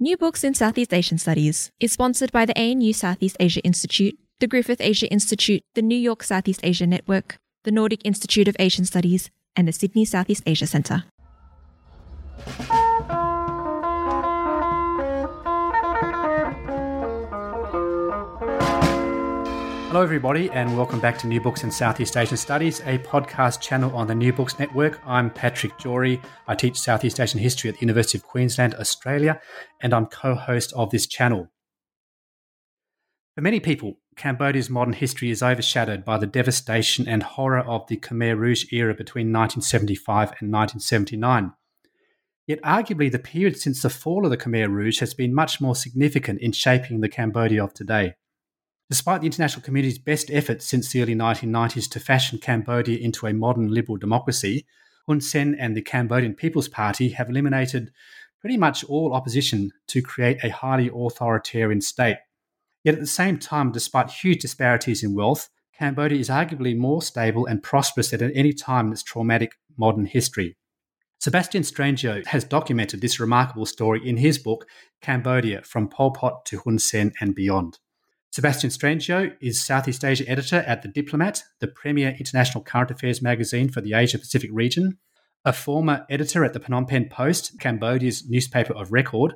New Books in Southeast Asian Studies is sponsored by the ANU Southeast Asia Institute, the Griffith Asia Institute, the New York Southeast Asia Network, the Nordic Institute of Asian Studies, and the Sydney Southeast Asia Centre. Hello, everybody, and welcome back to New Books in Southeast Asian Studies, a podcast channel on the New Books Network. I'm Patrick Jory. I teach Southeast Asian history at the University of Queensland, Australia, and I'm co host of this channel. For many people, Cambodia's modern history is overshadowed by the devastation and horror of the Khmer Rouge era between 1975 and 1979. Yet, arguably, the period since the fall of the Khmer Rouge has been much more significant in shaping the Cambodia of today. Despite the international community's best efforts since the early 1990s to fashion Cambodia into a modern liberal democracy, Hun Sen and the Cambodian People's Party have eliminated pretty much all opposition to create a highly authoritarian state. Yet at the same time, despite huge disparities in wealth, Cambodia is arguably more stable and prosperous than at any time in its traumatic modern history. Sebastian Strangio has documented this remarkable story in his book, Cambodia From Pol Pot to Hun Sen and Beyond. Sebastian Strangio is Southeast Asia editor at The Diplomat, the premier international current affairs magazine for the Asia Pacific region, a former editor at the Phnom Penh Post, Cambodia's newspaper of record,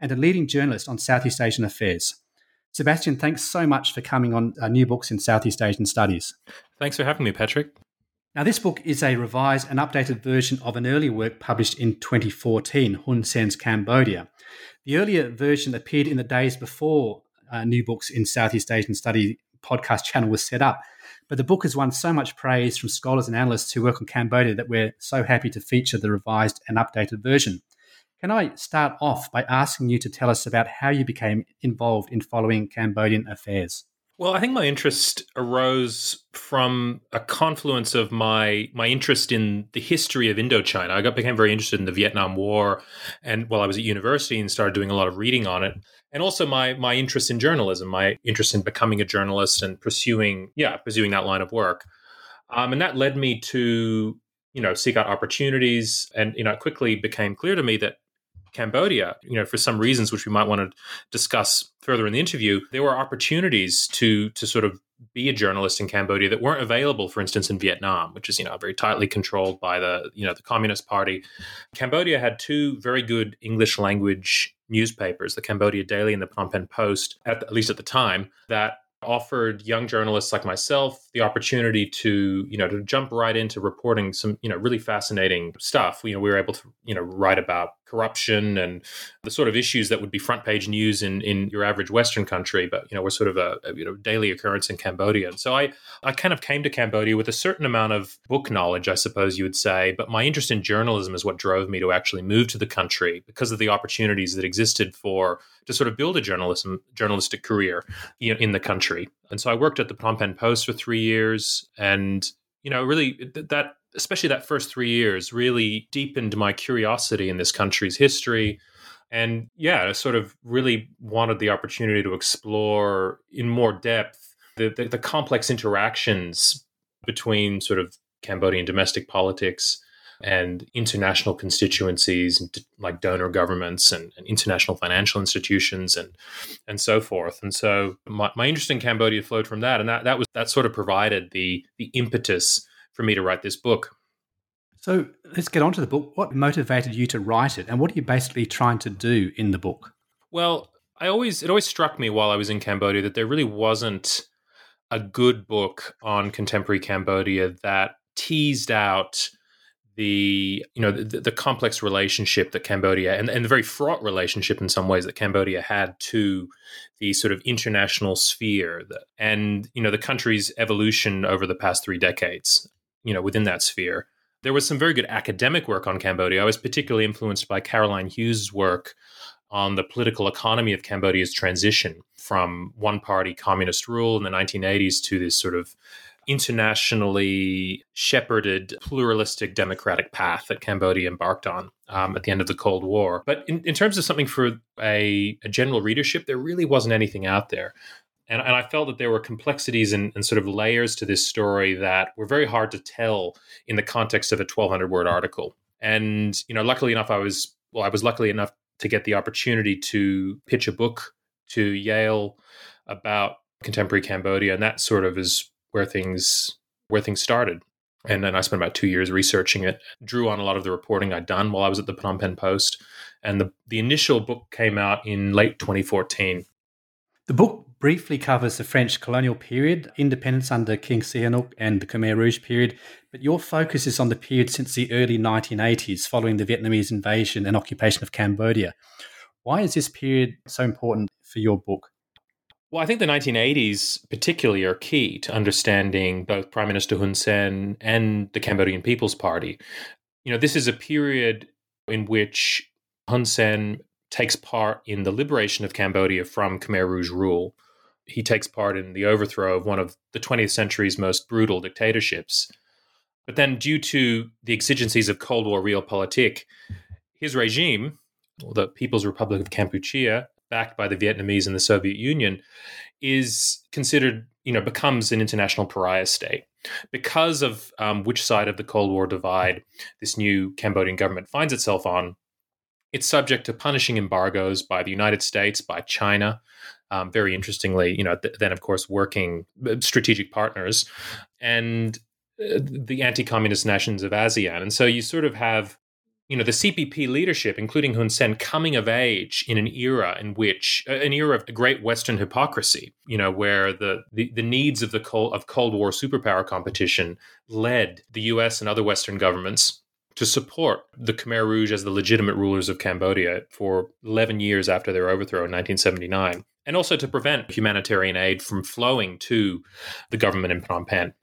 and a leading journalist on Southeast Asian affairs. Sebastian, thanks so much for coming on uh, New Books in Southeast Asian Studies. Thanks for having me, Patrick. Now, this book is a revised and updated version of an earlier work published in 2014, Hun Sen's Cambodia. The earlier version appeared in the days before uh, New Books in Southeast Asian Study podcast channel was set up. But the book has won so much praise from scholars and analysts who work on Cambodia that we're so happy to feature the revised and updated version. Can I start off by asking you to tell us about how you became involved in following Cambodian affairs? Well, I think my interest arose from a confluence of my my interest in the history of Indochina. I got became very interested in the Vietnam War, and while I was at university and started doing a lot of reading on it, and also my my interest in journalism, my interest in becoming a journalist and pursuing yeah pursuing that line of work, um, and that led me to you know seek out opportunities, and you know it quickly became clear to me that Cambodia, you know, for some reasons which we might want to discuss further in the interview, there were opportunities to to sort of be a journalist in Cambodia that weren't available, for instance, in Vietnam, which is you know very tightly controlled by the you know the Communist Party. Cambodia had two very good English language newspapers, the Cambodia Daily and the Phnom Penh Post, at, at least at the time, that offered young journalists like myself the opportunity to you know to jump right into reporting some you know really fascinating stuff. You know we were able to you know write about corruption and the sort of issues that would be front page news in in your average western country but you know we're sort of a, a you know daily occurrence in cambodia. And so i i kind of came to cambodia with a certain amount of book knowledge i suppose you would say but my interest in journalism is what drove me to actually move to the country because of the opportunities that existed for to sort of build a journalism journalistic career in the country and so i worked at the phnom penh post for three years and you know really that especially that first three years, really deepened my curiosity in this country's history. And yeah, I sort of really wanted the opportunity to explore in more depth the, the, the complex interactions between sort of Cambodian domestic politics and international constituencies like donor governments and, and, international financial institutions and and so forth. And so my, my interest in Cambodia flowed from that, and that that was that sort of provided the the impetus for me to write this book. So let's get on to the book. What motivated you to write it, and what are you basically trying to do in the book? Well, I always it always struck me while I was in Cambodia that there really wasn't a good book on contemporary Cambodia that teased out the you know the, the, complex relationship that Cambodia and, and the very fraught relationship in some ways that Cambodia had to the sort of international sphere that, and you know the country's evolution over the past three decades you know within that sphere There was some very good academic work on Cambodia. I was particularly influenced by Caroline Hughes' work on the political economy of Cambodia's transition from one party communist rule in the 1980s to this sort of internationally shepherded pluralistic democratic path that Cambodia embarked on um, at the end of the Cold War. But in, in terms of something for a, a, general readership, there really wasn't anything out there. And, and I felt that there were complexities and, and, sort of layers to this story that were very hard to tell in the context of a 1200 word article. And, you know, luckily enough, I was, well, I was luckily enough to get the opportunity to pitch a book to Yale about contemporary Cambodia. And that sort of is where things where things started. And then I spent about two years researching it, drew on a lot of the reporting I'd done while I was at the Phnom Penh Post. And the, the initial book came out in late 2014. The book briefly covers the French colonial period, independence under King Sihanouk, and the Khmer Rouge period, but your focus is on the period since the early 1980s, following the Vietnamese invasion and occupation of Cambodia. Why is this period so important for your book? Well, I think the 1980s particularly are key to understanding both Prime Minister Hun Sen and the Cambodian People's Party. You know, this is a period in which Hun Sen takes part in the liberation of Cambodia from Khmer Rouge rule. He takes part in the overthrow of one of the 20th century's most brutal dictatorships. But then, due to the exigencies of Cold War realpolitik, his regime, the People's Republic of Kampuchea, backed by the Vietnamese and the Soviet Union, is considered, you know, becomes an international pariah state. Because of um, which side of the Cold War divide this new Cambodian government finds itself on, it's subject to punishing embargoes by the United States, by China. Um, very interestingly, you know, th- then of course working uh, strategic partners and uh, the anti-communist nations of ASEAN, and so you sort of have you know the CPP leadership, including Hun Sen, coming of age in an era in which uh, an era of great Western hypocrisy, you know, where the the, the needs of the Cold, of Cold War superpower competition led the U.S. and other Western governments to support the Khmer Rouge as the legitimate rulers of Cambodia for 11 years after their overthrow in 1979, and also to prevent humanitarian aid from flowing to the government in Phnom Penh.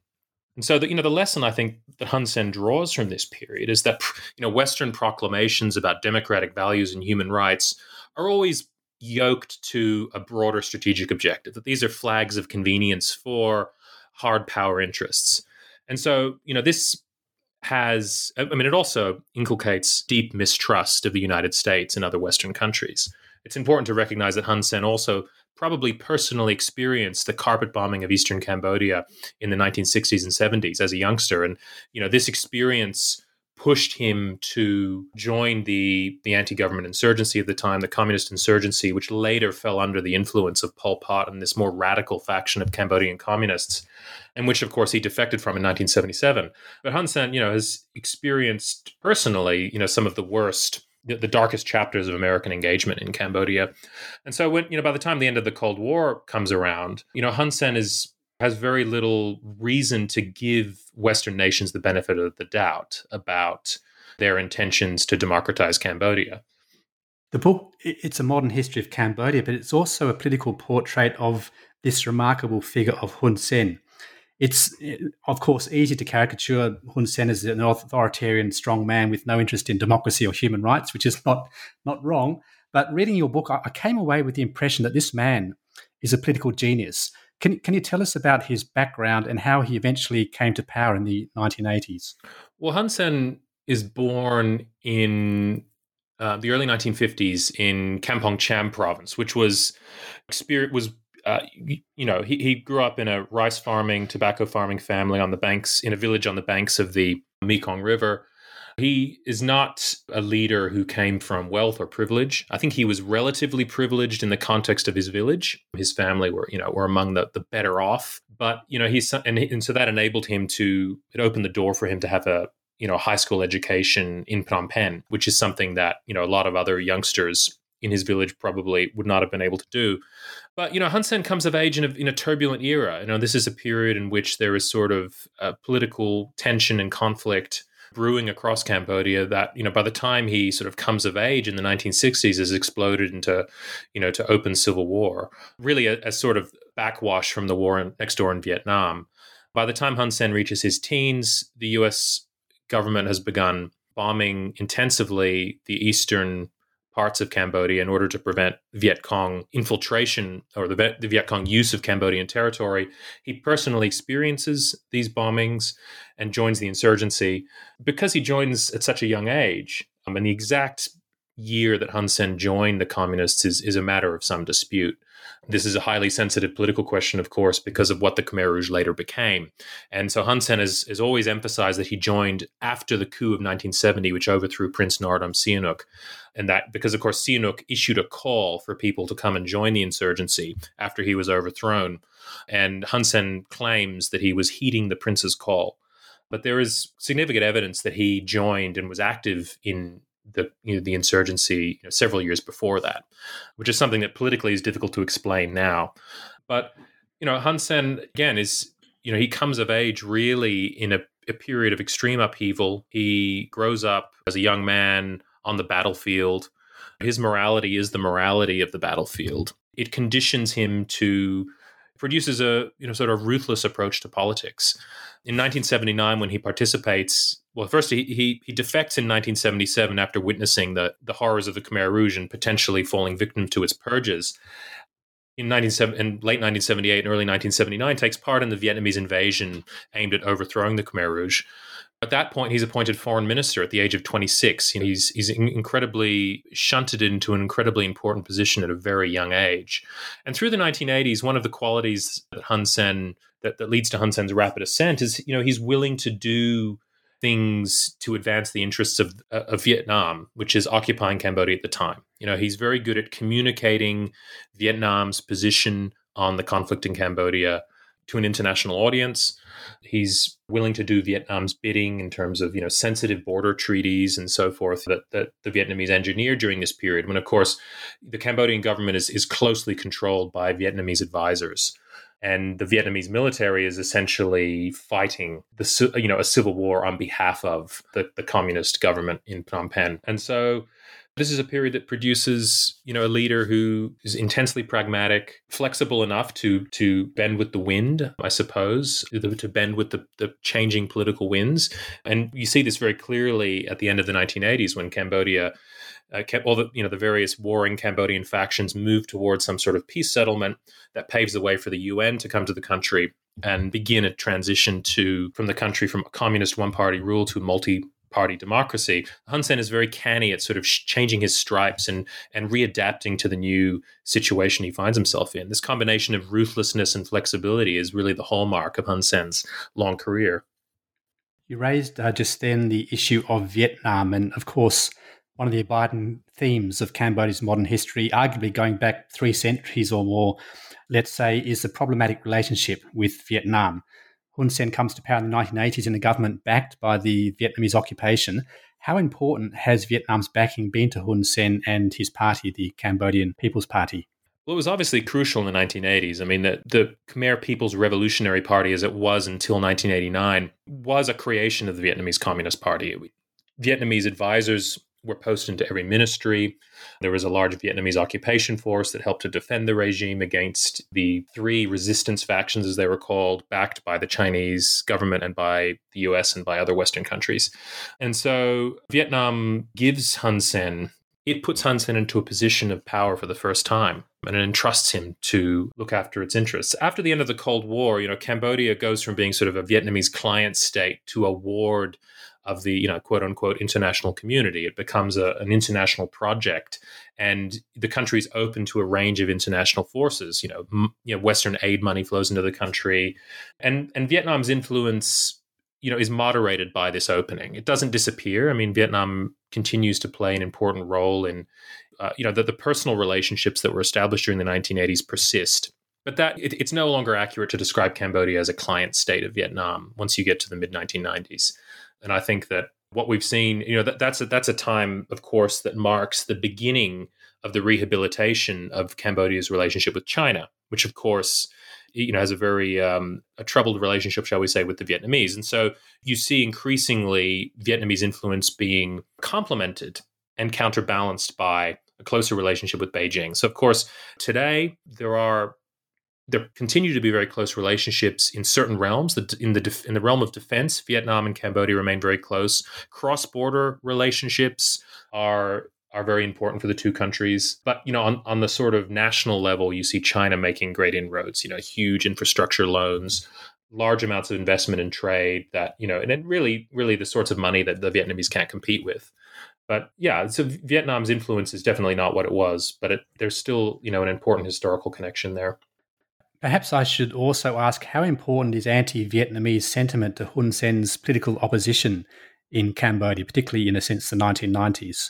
And so, the, you know, the lesson I think that Hun Sen draws from this period is that you know Western proclamations about democratic values and human rights are always yoked to a broader strategic objective. That these are flags of convenience for hard power interests. And so, you know, this has, I mean, it also inculcates deep mistrust of the United States and other Western countries. It's important to recognize that Hun Sen also probably personally experienced the carpet bombing of eastern Cambodia in the 1960s and 70s as a youngster. And, you know, this experience pushed him to join the the anti-government insurgency of the time, the communist insurgency, which later fell under the influence of Pol Pot and this more radical faction of Cambodian communists, and which, of course, he defected from in 1977. But Hun Sen, you know, has experienced personally, you know, some of the worst the, the darkest chapters of American engagement in Cambodia. And so when, you know, by the time the end of the Cold War comes around, you know, Hun Sen is has very little reason to give Western nations the benefit of the doubt about their intentions to democratize Cambodia. The book, it's a modern history of Cambodia, but it's also a political portrait of this remarkable figure of Hun Sen. It's, of course, easy to caricature Hun Sen as an authoritarian, strong man with no interest in democracy or human rights, which is not, not wrong. But reading your book, I came away with the impression that this man is a political genius. Can, can you tell us about his background and how he eventually came to power in the 1980s? Well, Hun Sen is born in uh, the early 1950s in Kampong Cham province, which was was uh, you, know, he, he grew up in a rice farming, tobacco farming family on the banks, in a village on the banks of the Mekong River. He is not a leader who came from wealth or privilege. I think he was relatively privileged in the context of his village. His family were, you know, were among the, the better off. But, you know, he's, and, and so that enabled him to, it opened the door for him to have a, you know, high school education in Phnom Penh, which is something that, you know, a lot of other youngsters in his village probably would not have been able to do. But you know, Hun Sen comes of age in a, in a turbulent era. You know, this is a period in which there is sort of uh, political tension and conflict brewing across Cambodia. That you know, by the time he sort of comes of age in the 1960s, has exploded into you know to open civil war. Really, a, a sort of backwash from the war in, next door in Vietnam. By the time Hun Sen reaches his teens, the U.S government has begun bombing intensively the eastern parts of Cambodia in order to prevent Viet Cong infiltration or the, the Viet Cong use of Cambodian territory. He personally experiences these bombings and joins the insurgency. Because he joins at such a young age, um, and the exact year that Hun Sen joined the communists is, is a matter of some dispute. This is a highly sensitive political question, of course, because of what the Khmer Rouge later became. And so Hun Sen has, has always emphasized that he joined after the coup of 1970, which overthrew Prince Norodom Sihanouk. And that because, of course, Sihanouk issued a call for people to come and join the insurgency after he was overthrown. And Hun Sen claims that he was heeding the prince's call. But there is significant evidence that he joined and was active in the you know, the insurgency you know, several years before that, which is something that politically is difficult to explain now. But you know, Hun Sen again is you know he comes of age really in a, a period of extreme upheaval. He grows up as a young man on the battlefield. His morality is the morality of the battlefield. It conditions him to produces a you know sort of ruthless approach to politics. In 1979, when he participates well, first he, he, he defects in 1977 after witnessing the the horrors of the Khmer Rouge and potentially falling victim to its purges. In, in late 1978 and early 1979, takes part in the Vietnamese invasion aimed at overthrowing the Khmer Rouge. At that point, he's appointed foreign minister at the age of 26. You know, he's he's incredibly shunted into an incredibly important position at a very young age. And through the 1980s, one of the qualities that Hun Sen that, that leads to Hun Sen's rapid ascent is, you know, he's willing to do things to advance the interests of, uh, of Vietnam, which is occupying Cambodia at the time. You know, he's very good at communicating Vietnam's position on the conflict in Cambodia to an international audience. He's willing to do Vietnam's bidding in terms of you know sensitive border treaties and so forth that, that the Vietnamese engineered during this period. When of course the Cambodian government is is closely controlled by Vietnamese advisors and the Vietnamese military is essentially fighting the you know a civil war on behalf of the, the communist government in Phnom Penh. And so this is a period that produces you know a leader who is intensely pragmatic, flexible enough to to bend with the wind, I suppose, to bend with the, the changing political winds. And you see this very clearly at the end of the 1980s when Cambodia uh, all the you know the various warring Cambodian factions move towards some sort of peace settlement that paves the way for the UN to come to the country and begin a transition to from the country from a communist one party rule to a multi party democracy. Hun Sen is very canny at sort of changing his stripes and and readapting to the new situation he finds himself in. This combination of ruthlessness and flexibility is really the hallmark of Hun Sen's long career. You raised uh, just then the issue of Vietnam, and of course, one of the abiding themes of Cambodia's modern history, arguably going back three centuries or more, let's say, is the problematic relationship with Vietnam. Hun Sen comes to power in the 1980s in a government backed by the Vietnamese occupation. How important has Vietnam's backing been to Hun Sen and his party, the Cambodian People's Party? Well, it was obviously crucial in the 1980s. I mean, the, the Khmer People's Revolutionary Party, as it was until 1989, was a creation of the Vietnamese Communist Party. Vietnamese advisors were posted into every ministry. There was a large Vietnamese occupation force that helped to defend the regime against the three resistance factions, as they were called, backed by the Chinese government and by the US and by other Western countries. And so Vietnam gives Hun Sen, it puts Hun Sen into a position of power for the first time and it entrusts him to look after its interests. After the end of the Cold War, you know, Cambodia goes from being sort of a Vietnamese client state to a ward of the you know quote unquote international community. It becomes a, an international project, and the country is open to a range of international forces. You know, m- you know, Western aid money flows into the country, and and Vietnam's influence. You know, is moderated by this opening. It doesn't disappear. I mean, Vietnam continues to play an important role in, uh, you know, that the personal relationships that were established during the 1980s persist but that it, it's no longer accurate to describe Cambodia as a client state of Vietnam once you get to the mid 1990s. And I think that what we've seen, you know, that, that's a, that's a time, of course, that marks the beginning of the rehabilitation of Cambodia's relationship with China, which, of course, you know, has a very um, a troubled relationship, shall we say, with the Vietnamese. And so you see increasingly Vietnamese influence being complemented and counterbalanced by a closer relationship with Beijing. So, of course, today there are there continue to be very close relationships in certain realms. In the in the realm of defense, Vietnam and Cambodia remain very close. Cross border relationships are are very important for the two countries. But you know, on, on the sort of national level, you see China making great inroads. You know, huge infrastructure loans, large amounts of investment in trade. That you know, and it really, really the sorts of money that the Vietnamese can't compete with. But yeah, so Vietnam's influence is definitely not what it was, but it, there's still you know an important historical connection there. Perhaps I should also ask how important is anti Vietnamese sentiment to Hun Sen's political opposition in Cambodia, particularly in a sense the 1990s?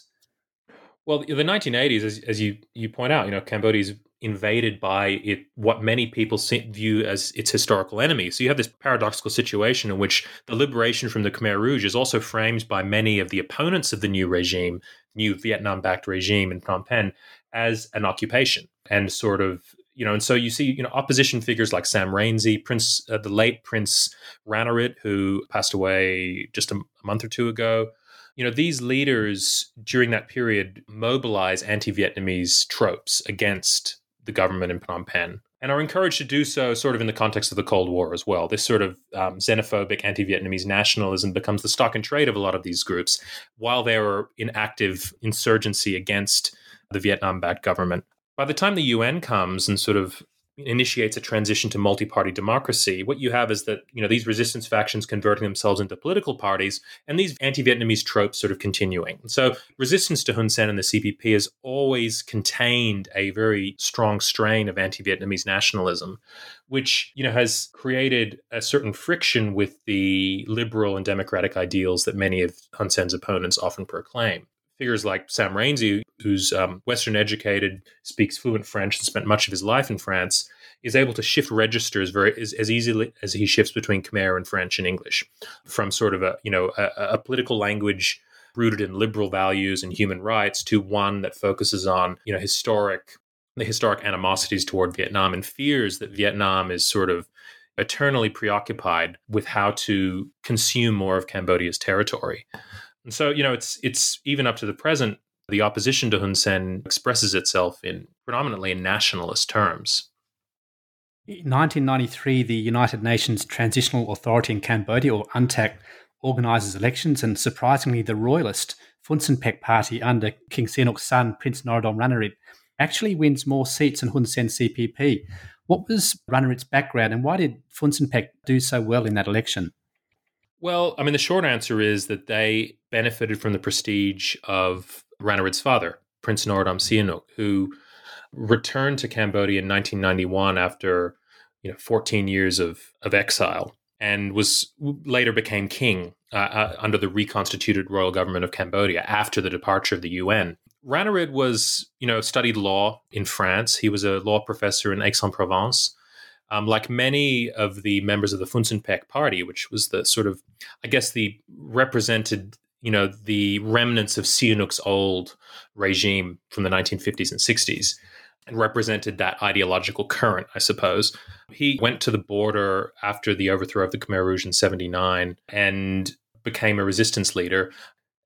Well, the 1980s, as, as you, you point out, you know, Cambodia is invaded by it, what many people view as its historical enemy. So you have this paradoxical situation in which the liberation from the Khmer Rouge is also framed by many of the opponents of the new regime, new Vietnam-backed regime in Phnom Penh, as an occupation and sort of you know, and so you see, you know, opposition figures like Sam Rainsy, Prince, uh, the late Prince Ranariddh, who passed away just a, a month or two ago. You know, these leaders during that period mobilize anti-Vietnamese tropes against the government in Phnom Penh and are encouraged to do so sort of in the context of the Cold War as well. This sort of um, xenophobic anti Vietnamese nationalism becomes the stock and trade of a lot of these groups while they are in active insurgency against the Vietnam backed government. By the time the UN comes and sort of initiates a transition to multi-party democracy, what you have is that you know these resistance factions converting themselves into political parties, and these anti-Vietnamese tropes sort of continuing. So resistance to Hun Sen and the CPP has always contained a very strong strain of anti-Vietnamese nationalism, which you know has created a certain friction with the liberal and democratic ideals that many of Hun Sen's opponents often proclaim figures like Sam Rainsy, who's um, Western educated, speaks fluent French, and spent much of his life in France, is able to shift registers very as, as easily as he shifts between Khmer and French and English, from sort of a you know a, a political language rooted in liberal values and human rights to one that focuses on you know historic the historic animosities toward Vietnam and fears that Vietnam is sort of eternally preoccupied with how to consume more of Cambodia's territory. And so, you know, it's it's even up to the present, the opposition to Hun Sen expresses itself in predominantly in nationalist terms. In 1993, the United Nations Transitional Authority in Cambodia, or UNTAC, organises elections, and surprisingly, the royalist Funcinpec party under King Sihanouk's son, Prince Norodom Ranariddh, actually wins more seats than Hun Sen CPP. What was Ranariddh's background, and why did Funcinpec do so well in that election? Well, I mean, the short answer is that they benefited from the prestige of Ranariddh's father, Prince Norodom Sihanouk, who returned to Cambodia in 1991 after you know 14 years of of exile and was later became king uh, uh, under the reconstituted royal government of Cambodia after the departure of the UN. Ranariddh was, you know, studied law in France. He was a law professor in Aix-en-Provence um, like many of the members of the Funcinpec party, which was the sort of, I guess, the represented, you know, the remnants of Sihanouk's old regime from the 1950s and 60s, and represented that ideological current, I suppose. He went to the border after the overthrow of the Khmer Rouge in 79 and became a resistance leader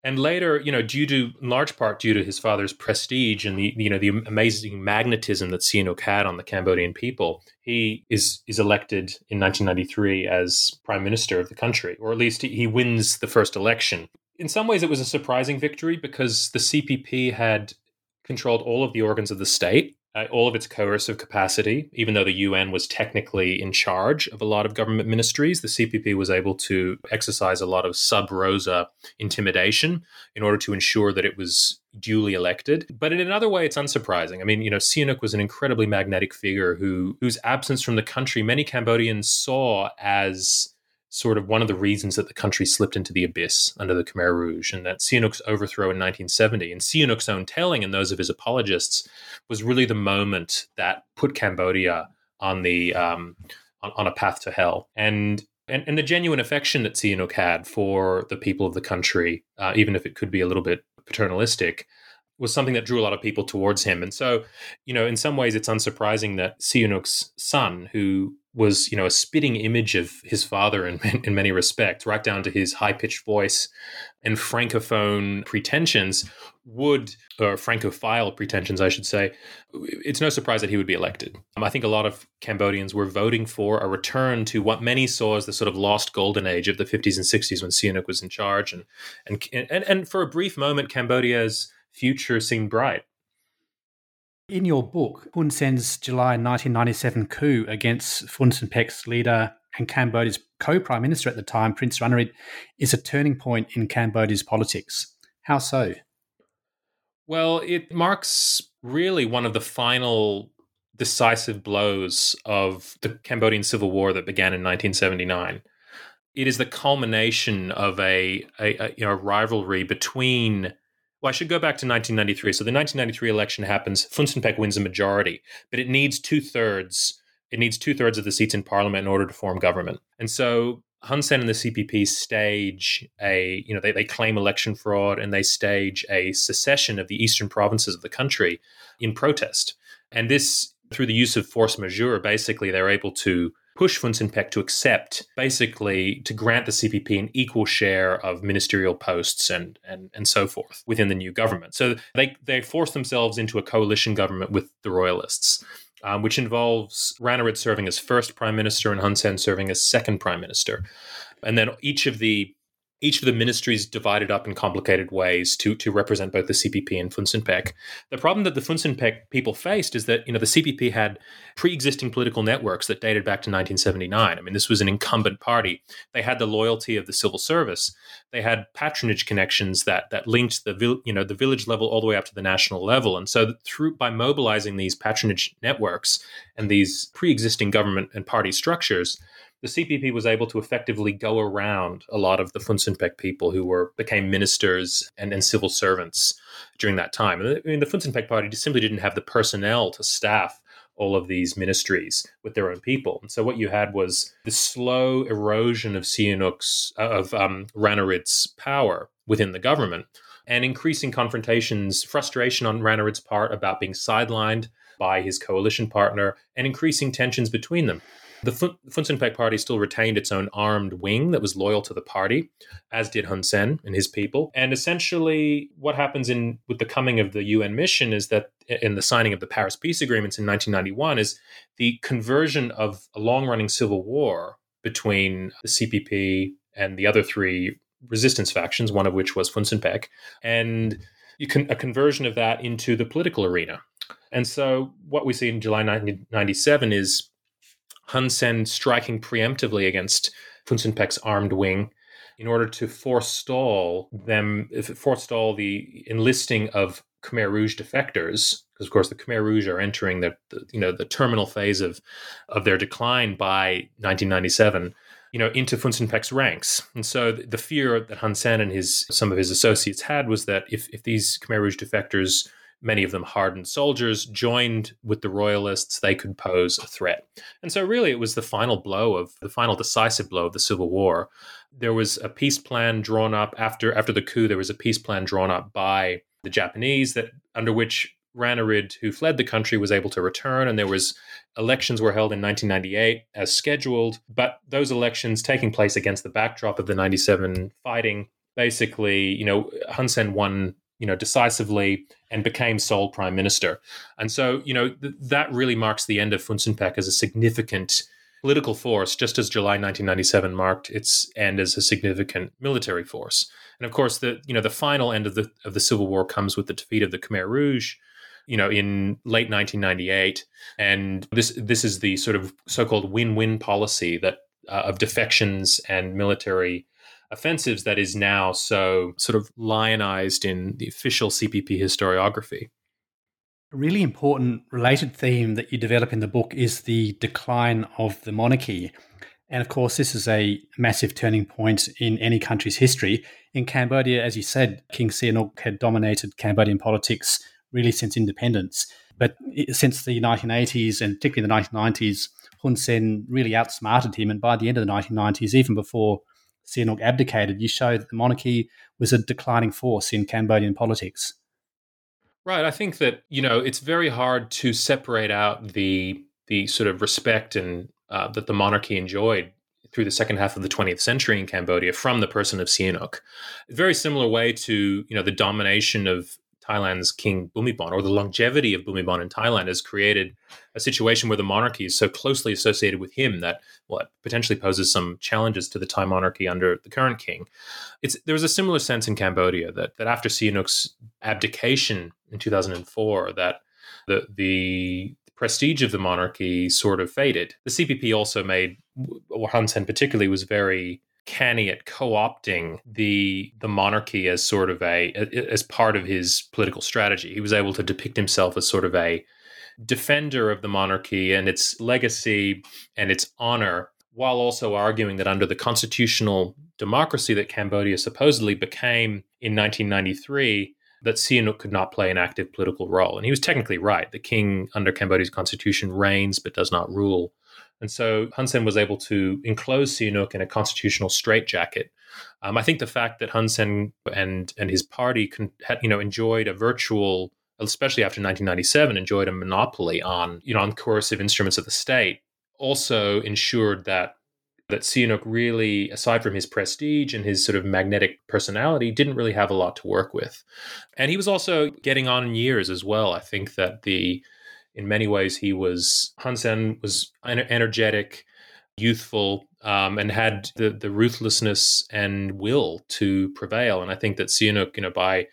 and later, you know, due to in large part due to his father's prestige and the you know the amazing magnetism that Sihanouk had on the Cambodian people, he is is elected in 1993 as prime minister of the country, or at least he wins the first election. In some ways, it was a surprising victory because the CPP had controlled all of the organs of the state uh, all of its coercive capacity, even though the UN was technically in charge of a lot of government ministries, the CPP was able to exercise a lot of sub rosa intimidation in order to ensure that it was duly elected. But in another way, it's unsurprising. I mean, you know, Sihanouk was an incredibly magnetic figure who whose absence from the country many Cambodians saw as sort of one of the reasons that the country slipped into the abyss under the Khmer Rouge, and that Sihanouk's overthrow in 1970 and Sihanouk's own telling and those of his apologists was really the moment that put Cambodia on the um, on, on, a path to hell. And, and and the genuine affection that Sihanouk had for the people of the country, uh, even if it could be a little bit paternalistic, was something that drew a lot of people towards him. And so, you know, in some ways, it's unsurprising that Sihanouk's son, who was, you know, a spitting image of his father in, in many respects, right down to his high pitched voice and francophone pretensions, would, or francophile pretensions, I should say, it's no surprise that he would be elected. I think a lot of Cambodians were voting for a return to what many saw as the sort of lost golden age of the 50s and 60s when Sihanouk was in charge. And, and, and, and for a brief moment, Cambodia's future seemed bright. In your book, Hun Sen's July 1997 coup against Funcinpec's Pek's leader and Cambodia's co prime minister at the time, Prince Ranariddh, is a turning point in Cambodia's politics. How so? Well, it marks really one of the final decisive blows of the Cambodian Civil War that began in 1979. It is the culmination of a, a, a you know, rivalry between well, I should go back to 1993. So the 1993 election happens. Funcinpec wins a majority, but it needs two thirds. It needs two thirds of the seats in parliament in order to form government. And so Hun Sen and the CPP stage a, you know, they, they claim election fraud and they stage a secession of the eastern provinces of the country in protest. And this, through the use of force majeure, basically they're able to push Funcinpec to accept, basically, to grant the CPP an equal share of ministerial posts and, and, and so forth within the new government. So they, they force themselves into a coalition government with the royalists. Um, which involves Ranariddh serving as first prime minister and Hun Sen serving as second prime minister. And then each of the each of the ministries divided up in complicated ways to to represent both the CPP and Funcinpec. The problem that the Funcinpec people faced is that you know the CPP had pre-existing political networks that dated back to 1979. I mean, this was an incumbent party. They had the loyalty of the civil service. They had patronage connections that that linked the you know the village level all the way up to the national level. And so through by mobilizing these patronage networks and these pre-existing government and party structures the CPP was able to effectively go around a lot of the Funcinpec people who were became ministers and, and civil servants during that time. I mean, the Funcinpec party simply didn't have the personnel to staff all of these ministries with their own people. And so what you had was the slow erosion of Sihanouk's, uh, of um, power within the government and increasing confrontations, frustration on Ranariddh's part about being sidelined by his coalition partner and increasing tensions between them. The Funcinpec party still retained its own armed wing that was loyal to the party, as did Hun Sen and his people. And essentially, what happens in with the coming of the UN mission is that in the signing of the Paris Peace Agreements in 1991 is the conversion of a long-running civil war between the CPP and the other three resistance factions, one of which was Funcinpec, and can, a conversion of that into the political arena. And so, what we see in July 1997 is Hun Sen striking preemptively against Funcinpec's armed wing in order to forestall them, forestall the enlisting of Khmer Rouge defectors, because of course the Khmer Rouge are entering the, the, you know the terminal phase of of their decline by 1997, you know into Funcinpec's ranks, and so the, the fear that Hun Sen and his some of his associates had was that if if these Khmer Rouge defectors many of them hardened soldiers, joined with the royalists, they could pose a threat. And so, really, it was the final blow of the final decisive blow of the Civil War. There was a peace plan drawn up after after the coup. There was a peace plan drawn up by the Japanese that under which Ranariddh, who fled the country, was able to return, and there was elections were held in 1998 as scheduled. But those elections taking place against the backdrop of the 97 fighting, basically, you know, Hun Sen won you know, decisively and became sole prime minister. And so, you know, th- that really marks the end of Funcinpec as a significant political force, just as July 1997 marked its end as a significant military force. And of course, the you know the final end of the of the civil war comes with the defeat of the Khmer Rouge, you know, in late 1998. And this this is the sort of so-called win-win policy that uh, of defections and military offensives that is now so sort of lionized in the official CPP historiography. A really important related theme that you develop in the book is the decline of the monarchy. And of course, this is a massive turning point in any country's history. In Cambodia, as you said, King Sihanouk had dominated Cambodian politics really since independence. But since the 1980s and particularly the 1990s, Hun Sen really outsmarted him. And by the end of the 1990s, even before Sihanouk abdicated, you show that the monarchy was a declining force in Cambodian politics. Right. I think that you know it's very hard to separate out the the sort of respect and uh, that the monarchy enjoyed through the second half of the 20th century in Cambodia from the person of Sihanouk. Very similar way to you know the domination of Thailand's King Bhumibol or the longevity of Bhumibol in Thailand has created a situation where the monarchy is so closely associated with him that well, potentially poses some challenges to the Thai monarchy under the current king. It's there was a similar sense in Cambodia that that after Sihanouk's abdication in 2004 that the the prestige of the monarchy sort of faded. The CPP also made, or Hun Sen particularly, was very canny at co-opting the the monarchy as sort of a as part of his political strategy. He was able to depict himself as sort of a defender of the monarchy and its legacy and its honor, while also arguing that under the constitutional democracy that Cambodia supposedly became in 1993, that Sihanouk could not play an active political role. And he was technically right. The king under Cambodia's constitution reigns but does not rule. And so Hun Sen was able to enclose Sihanouk in a constitutional straitjacket. Um, I think the fact that Hun Sen and and his party con- had, you know enjoyed a virtual, especially after 1997, enjoyed a monopoly on you know on coercive instruments of the state, also ensured that that Sihanouk really, aside from his prestige and his sort of magnetic personality, didn't really have a lot to work with. And he was also getting on in years as well. I think that the in many ways he was Hun Sen was energetic, youthful, um, and had the the ruthlessness and will to prevail. And I think that Sihanouk, you know, by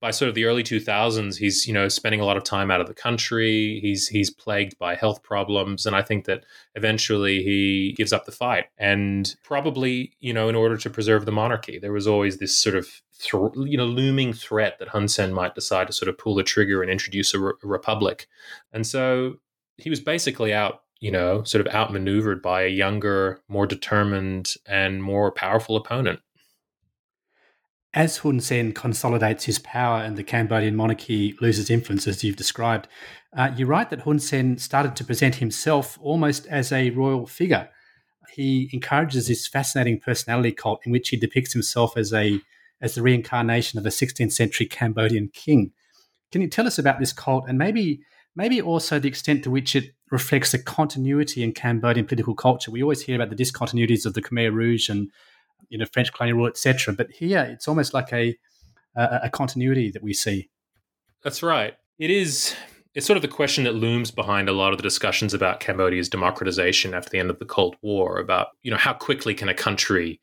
by sort of the early two thousands, he's you know spending a lot of time out of the country. He's he's plagued by health problems, and I think that eventually he gives up the fight. And probably you know in order to preserve the monarchy, there was always this sort of th- you know looming threat that Hun Sen might decide to sort of pull the trigger and introduce a, re- a republic. And so he was basically out you know, sort of outmaneuvered by a younger, more determined, and more powerful opponent. As Hun Sen consolidates his power and the Cambodian monarchy loses influence, as you've described, uh, you write that Hun Sen started to present himself almost as a royal figure. He encourages this fascinating personality cult in which he depicts himself as a as the reincarnation of a 16th century Cambodian king. Can you tell us about this cult and maybe maybe also the extent to which it reflects the continuity in Cambodian political culture. We always hear about the discontinuities of the Khmer Rouge and you know French colonial rule, etc. But here, it's almost like a, a a continuity that we see. That's right. It is. It's sort of the question that looms behind a lot of the discussions about Cambodia's democratization after the end of the Cold War. About you know how quickly can a country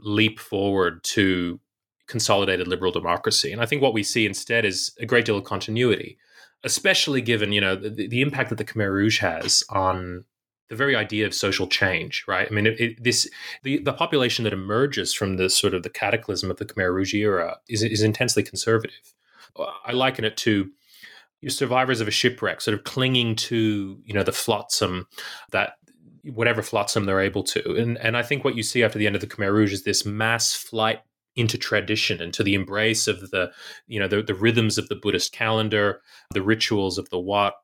leap forward to consolidated liberal democracy, and I think what we see instead is a great deal of continuity especially given you know the, the, impact that the Khmer Rouge has on the very idea of social change, right? I mean, it, it, this the, the population that emerges from the sort of the cataclysm of the Khmer Rouge era is, is intensely conservative. I liken it to survivors of a shipwreck, sort of clinging to you know the flotsam that whatever flotsam they're able to, and and I think what you see after the end of the Khmer Rouge is this mass flight into tradition and to the embrace of the you know the, the rhythms of the buddhist calendar the rituals of the wat.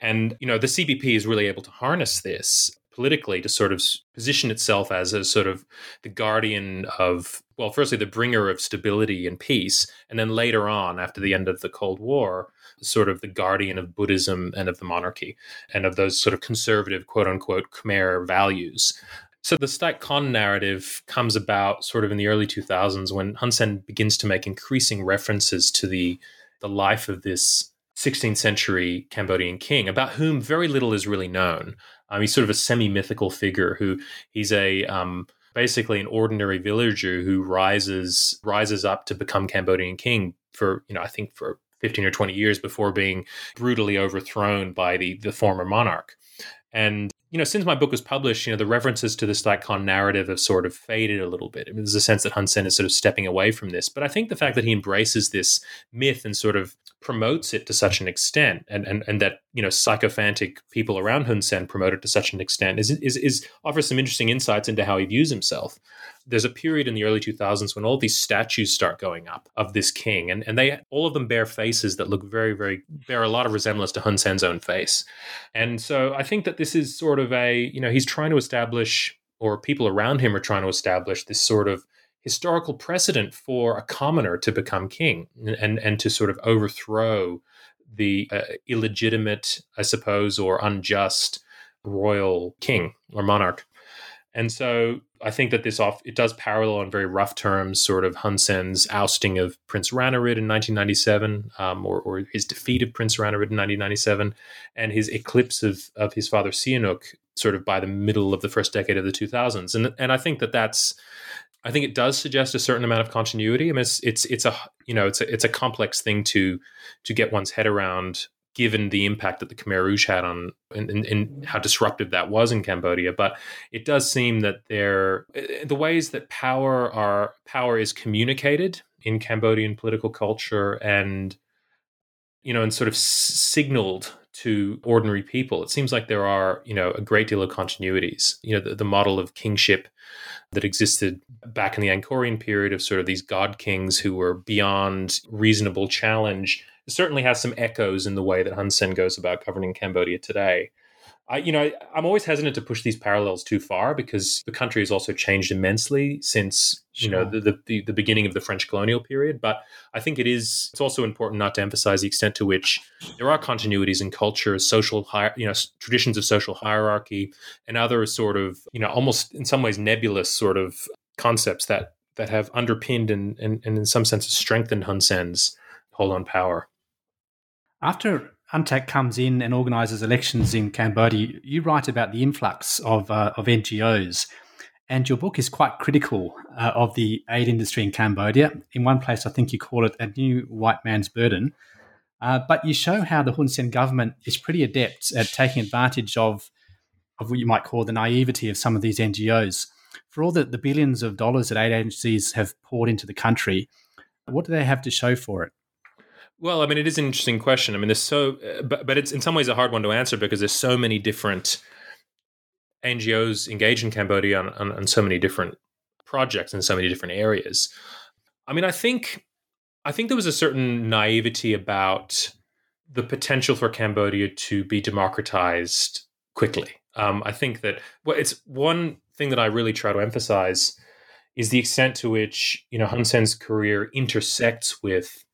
And you know the CPP is really able to harness this politically to sort of position itself as a sort of the guardian of well firstly the bringer of stability and peace and then later on after the end of the cold war sort of the guardian of buddhism and of the monarchy and of those sort of conservative quote unquote khmer values so the Sdach Kan narrative comes about sort of in the early 2000s when Hun Sen begins to make increasing references to the the life of this 16th century Cambodian king, about whom very little is really known. Um, he's sort of a semi mythical figure who he's a um, basically an ordinary villager who rises rises up to become Cambodian king for you know I think for 15 or 20 years before being brutally overthrown by the the former monarch. And you know, since my book was published, you know, the references to the Sdach narrative have sort of faded a little bit. I mean, there's a sense that Hun Sen is sort of stepping away from this. But I think the fact that he embraces this myth and sort of promotes it to such an extent, and and, and that you know sycophantic people around Hun Sen promote it to such an extent, is is, is offers some interesting insights into how he views himself. There's a period in the early 2000s when all these statues start going up of this king, and and they all of them bear faces that look very very bear a lot of resemblance to Hun Sen's own face, and so I think that this is sort of a you know he's trying to establish or people around him are trying to establish this sort of historical precedent for a commoner to become king and and to sort of overthrow the uh, illegitimate, I suppose, or unjust royal king or monarch. And so I think that this off it does parallel in very rough terms, sort of Hun Sen's ousting of Prince Ranariddh in 1997, um, or, or, his defeat of Prince Ranariddh in 1997, and his eclipse of of his father Sihanouk, sort of by the middle of the first decade of the 2000s. And and I think that that's I think it does suggest a certain amount of continuity. I mean, it's it's it's a you know it's a it's a complex thing to to get one's head around given the impact that the Khmer Rouge had on and, and, and, how disruptive that was in Cambodia. But it does seem that there the ways that power are power is communicated in Cambodian political culture and you know and sort of signaled to ordinary people. It seems like there are you know a great deal of continuities. You know the, the model of kingship that existed back in the Angkorian period of sort of these god kings who were beyond reasonable challenge certainly has some echoes in the way that Hun Sen goes about governing Cambodia today. I, you know, I'm always hesitant to push these parallels too far because the country has also changed immensely since you know the, the, the beginning of the French colonial period. But I think it is it's also important not to emphasize the extent to which there are continuities in culture, social you know traditions of social hierarchy, and other sort of you know almost in some ways nebulous sort of concepts that that have underpinned and and, and in some sense strengthened Hun Sen's hold on power. After UNTAC comes in and organises elections in Cambodia, you write about the influx of, uh, of NGOs. And your book is quite critical uh, of the aid industry in Cambodia. In one place, I think you call it a new white man's burden. Uh, but you show how the Hun Sen government is pretty adept at taking advantage of, of what you might call the naivety of some of these NGOs. For all the, the billions of dollars that aid agencies have poured into the country, what do they have to show for it? Well, I mean, it is an interesting question. I mean, there's so, uh, but but it's in some ways a hard one to answer because there's so many different NGOs engaged in Cambodia on, on, on so many different projects in so many different areas. I mean, I think I think there was a certain naivety about the potential for Cambodia to be democratized quickly. Um, I think that well, it's one thing that I really try to emphasize is the extent to which you know Hun Sen's career intersects with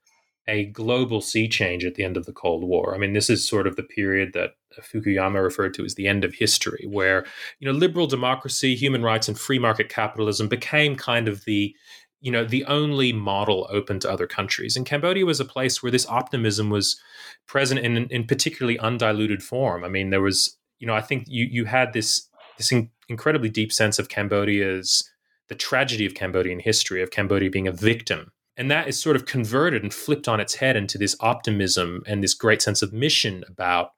a global sea change at the end of the Cold War. I mean, this is sort of the period that Fukuyama referred to as the end of history, where you know liberal democracy, human rights, and free market capitalism became kind of the you know the only model open to other countries. And Cambodia was a place where this optimism was present in in particularly undiluted form. I mean, there was you know I think you you had this this in, incredibly deep sense of Cambodia's the tragedy of Cambodian history of Cambodia being a victim and that is sort of converted and flipped on its head into this optimism and this great sense of mission about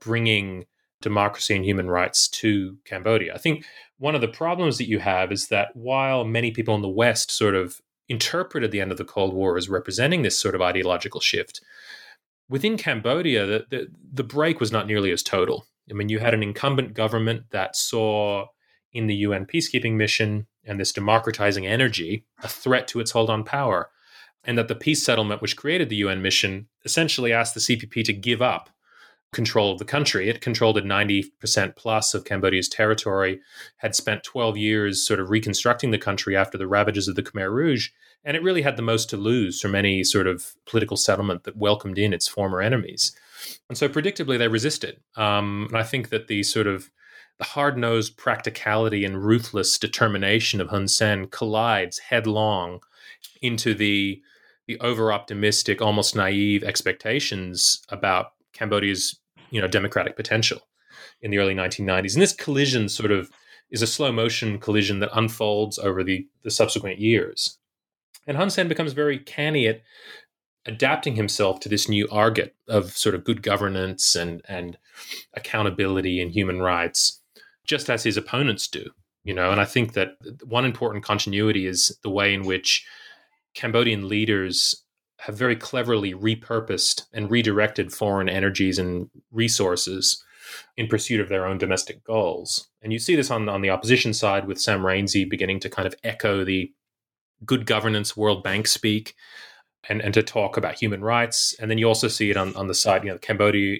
bringing democracy and human rights to Cambodia. I think one of the problems that you have is that while many people in the West sort of interpreted the end of the Cold War as representing this sort of ideological shift, within Cambodia, the, the, the break was not nearly as total. I mean, you had an incumbent government that saw in the UN peacekeeping mission and this democratizing energy a threat to its hold on power and that the peace settlement, which created the UN mission, essentially asked the CPP to give up control of the country. It controlled 90% plus of Cambodia's territory, had spent 12 years sort of reconstructing the country after the ravages of the Khmer Rouge, and it really had the most to lose from any sort of political settlement that welcomed in its former enemies. And so, predictably, they resisted. Um, and I think that the sort of the hard-nosed practicality and ruthless determination of Hun Sen collides headlong into the the over optimistic, almost naive expectations about Cambodia's you know democratic potential in the early 1990s. And this collision sort of is a slow motion collision that unfolds over the, the subsequent years. And Hun Sen becomes very canny at adapting himself to this new argot of sort of good governance and, and accountability and human rights, just as his opponents do. You know, and I think that one important continuity is the way in which Cambodian leaders have very cleverly repurposed and redirected foreign energies and resources in pursuit of their own domestic goals. And you see this on, on the opposition side with Sam Rainsy beginning to kind of echo the good governance World Bank speak and, and to talk about human rights. And then you also see it on, on the side, you know, Cambodia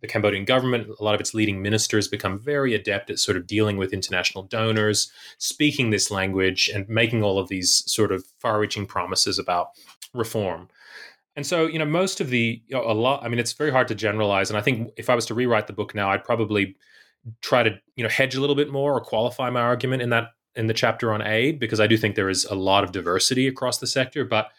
the Cambodian government, a lot of its leading ministers become very adept at sort of dealing with international donors, speaking this language, and making all of these sort of far reaching promises about reform. And so, you know, most of the, you know, a lot, I mean, it's very hard to generalize. And I think if I was to rewrite the book now, I'd probably try to you know hedge a little bit more or qualify my argument in that in the chapter on aid because I do think there is a lot of diversity across the sector. But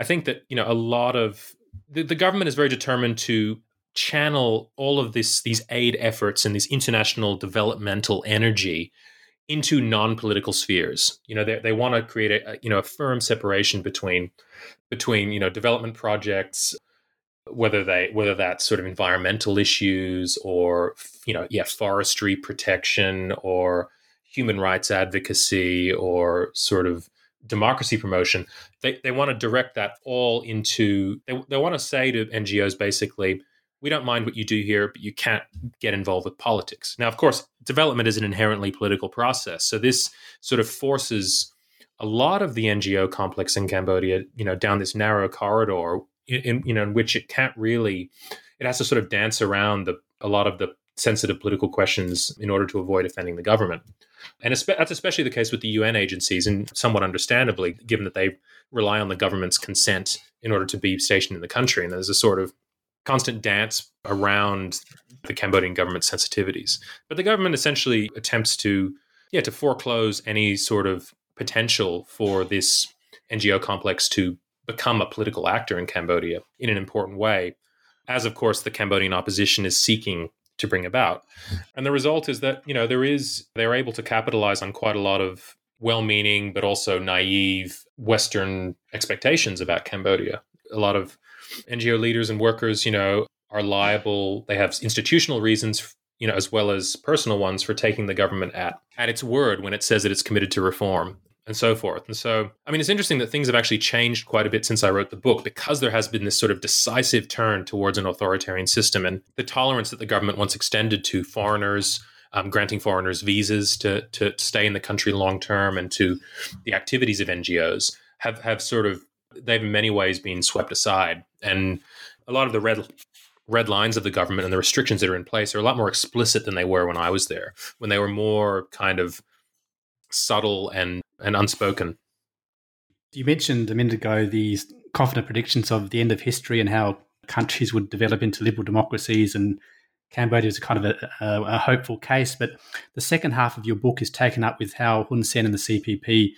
I think that you know a lot of the, the government is very determined to channel all of this these aid efforts and this international developmental energy into non-political spheres. You know, they they want to create a, you know a firm separation between between you know development projects whether they whether that's sort of environmental issues or you know yeah forestry protection or human rights advocacy or sort of democracy promotion they, they want to direct that all into they, they want to say to ngos basically we don't mind what you do here but you can't get involved with politics now of course development is an inherently political process so this sort of forces a lot of the ngo complex in cambodia you know down this narrow corridor in, you know in which it can't really it has to sort of dance around the a lot of the sensitive political questions in order to avoid offending the government. And that's especially the case with the UN agencies, and somewhat understandably, given that they rely on the government's consent in order to be stationed in the country. And there's a sort of constant dance around the Cambodian government's sensitivities. But the government essentially attempts to, yeah, to foreclose any sort of potential for this NGO complex to become a political actor in Cambodia in an important way, as of course the Cambodian opposition is seeking to bring about. And the result is that, you know, there is, they're able to capitalize on quite a lot of well meaning, but also naive Western expectations about Cambodia. A lot of NGO leaders and workers, you know, are liable, they have institutional reasons you know, as well as personal ones for taking the government at at its word when it says that it's committed to reform and so forth. And so, I mean, it's interesting that things have actually changed quite a bit since I wrote the book because there has been this sort of decisive turn towards an authoritarian system and the tolerance that the government once extended to foreigners. Um, granting foreigners visas to, to stay in the country long term and to the activities of NGOs have, have sort of they've in many ways been swept aside and a lot of the red red lines of the government and the restrictions that are in place are a lot more explicit than they were when I was there when they were more kind of subtle and and unspoken. You mentioned a minute ago these confident predictions of the end of history and how countries would develop into liberal democracies and Cambodia is kind of a, a, a, hopeful case. But the second half of your book is taken up with how Hun Sen and the CPP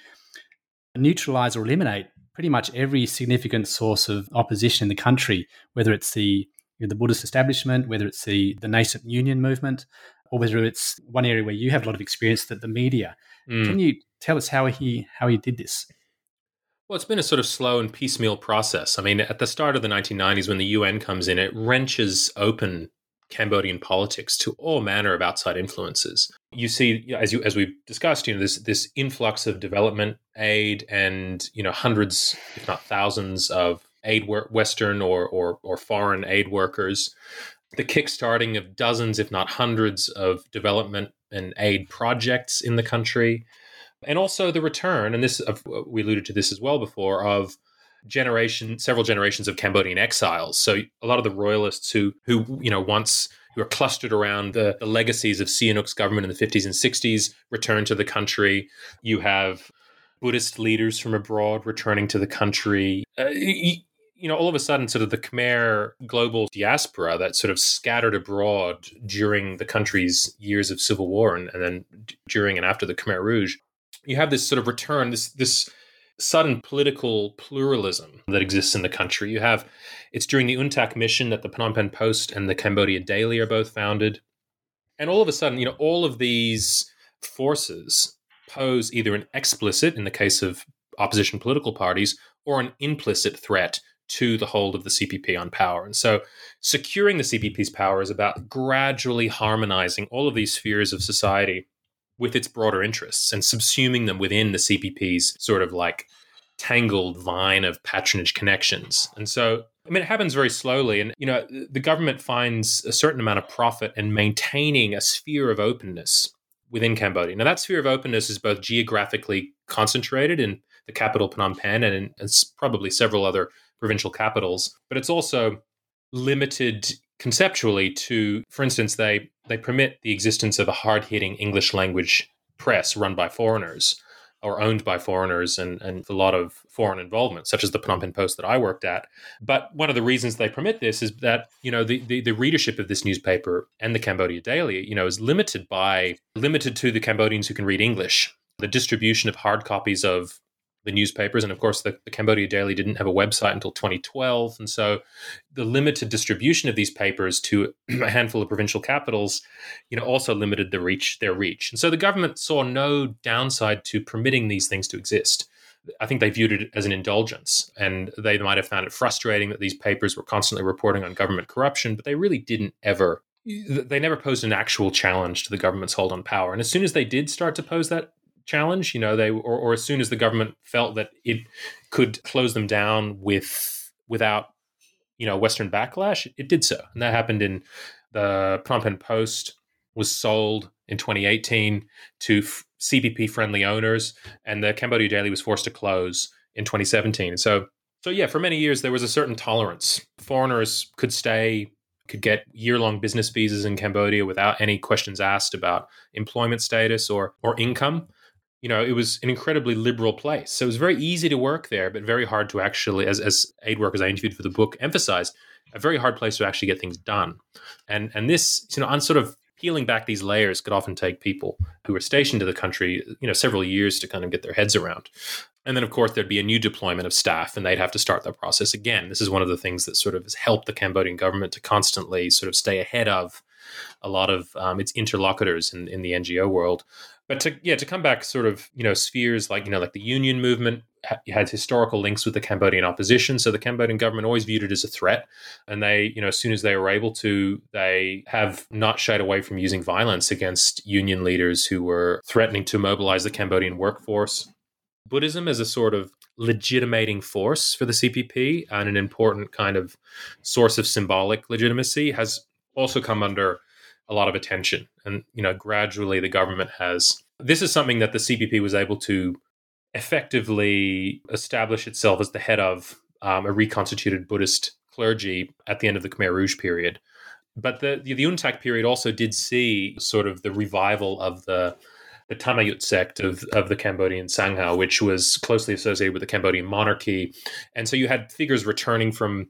neutralize or eliminate pretty much every significant source of opposition in the country, whether it's the you know, the Buddhist establishment, whether it's the, the nascent union movement, or whether it's one area where you have a lot of experience that the media. Mm. Can you tell us how he how he did this? Well, it's been a sort of slow and piecemeal process. I mean, at the start of the 1990s, when the UN comes in, it wrenches open Cambodian politics to all manner of outside influences. You see, as you as we've discussed, you know, this this influx of development aid and you know hundreds, if not thousands, of aid Western or or, or foreign aid workers the kickstarting of dozens, if not hundreds, of development and aid projects in the country, and also the return, and this we alluded to this as well before, of generation, several generations of Cambodian exiles. So a lot of the royalists who who you know once who are clustered around the, the legacies of Sihanouk's government in the 50s and 60s return to the country. You have Buddhist leaders from abroad returning to the country. Uh, you know, all of a sudden, sort of the Khmer global diaspora that sort of scattered abroad during the country's years of civil war and, and then during and after the Khmer Rouge, you have this sort of return, this this sudden political pluralism that exists in the country. You have it's during the UNTAC mission that the Phnom Penh Post and the Cambodia Daily are both founded. And all of a sudden, you know, all of these forces pose either an explicit, in the case of opposition political parties, or an implicit threat to the hold of the CPP on power. And so securing the CPP's power is about gradually harmonizing all of these spheres of society with its broader interests and subsuming them within the CPP's sort of like tangled vine of patronage connections. And so I mean, it happens very slowly. And, you know, the government finds a certain amount of profit in maintaining a sphere of openness within Cambodia. Now, that sphere of openness is both geographically concentrated in the capital, Phnom Penh, and, in, and probably several other provincial capitals, but it's also limited conceptually to, for instance, they they permit the existence of a hard hitting English language press run by foreigners. or owned by foreigners and, and a lot of foreign involvement, such as the Phnom Penh Post that I worked at. But one of the reasons they permit this is that, you know, the, the, the readership of this newspaper and the Cambodia Daily, you know, is limited by limited to the Cambodians who can read English. The distribution of hard copies of the newspapers. And of course, the, the, Cambodia Daily didn't have a website until 2012. And so the limited distribution of these papers to a handful of provincial capitals, you know, also limited the reach, their reach. And so the government saw no downside to permitting these things to exist. I think they viewed it as an indulgence, and they might have found it frustrating that these papers were constantly reporting on government corruption, but they really didn't ever they never posed an actual challenge to the government's hold on power. And as soon as they did start to pose that challenge. You know, they or, or as soon as the government felt that it could close them down with without you know Western backlash, it did so, and that happened in the Phnom Penh Post was sold in 2018 to f- CPP friendly owners, and the Cambodia Daily was forced to close in 2017. So, so yeah, for many years there was a certain tolerance. Foreigners could stay, could get year long business visas in Cambodia without any questions asked about employment status or or income you know, it was an incredibly liberal place. So it was very easy to work there, but very hard to actually, as, as aid workers I interviewed for the book emphasized, a very hard place to actually get things done. And and this, you know, on sort of peeling back these layers could often take people who were stationed to the country, you know, several years to kind of get their heads around. And then, of course, there'd be a new deployment of staff, and they'd have to start that process again. This is one of the things that sort of has helped the Cambodian government to constantly sort of stay ahead of a lot of um, its interlocutors in, in the NGO world. But to yeah, to come back, sort of you know spheres like you know like the union movement had historical links with the Cambodian opposition, so the Cambodian government always viewed it as a threat, and they you know as soon as they were able to, they have not shied away from using violence against union leaders who were threatening to mobilize the Cambodian workforce. Buddhism as a sort of legitimating force for the CPP and an important kind of source of symbolic legitimacy has also come under a lot of attention. And, you know, gradually the government has. This is something that the CPP was able to effectively establish itself as the head of um, a reconstituted Buddhist clergy at the end of the Khmer Rouge period. But the, the, the UNTAC period also did see sort of the revival of the the Thammayut sect of, of the Cambodian Sangha, which was closely associated with the Cambodian monarchy. And so you had figures returning from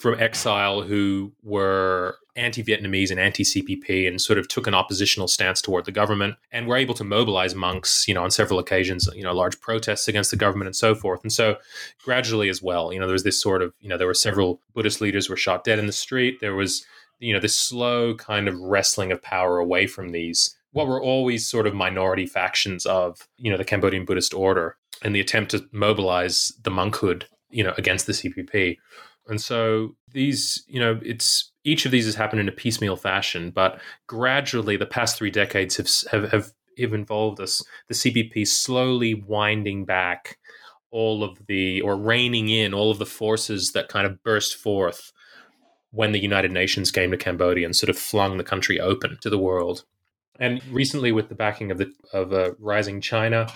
from exile who were anti-Vietnamese and anti-CPP and sort of took an oppositional stance toward the government and were able to mobilize monks, you know, on several occasions, you know, large protests against the government and so forth. And so gradually as well, you know, there was this sort of, you know, there were several Buddhist leaders were shot dead in the street. There was, you know, this slow kind of wrestling of power away from these what were always sort of minority factions of, you know, the Cambodian Buddhist order and the attempt to mobilize the monkhood, you know, against the CPP. And so these, you know, it's each of these has happened in a piecemeal fashion, but gradually the past three decades have have, have, have involved us the CPP slowly winding back all of the or reining in all of the forces that kind of burst forth when the United Nations came to Cambodia and sort of flung the country open to the world. And recently, with the backing of the of a rising China,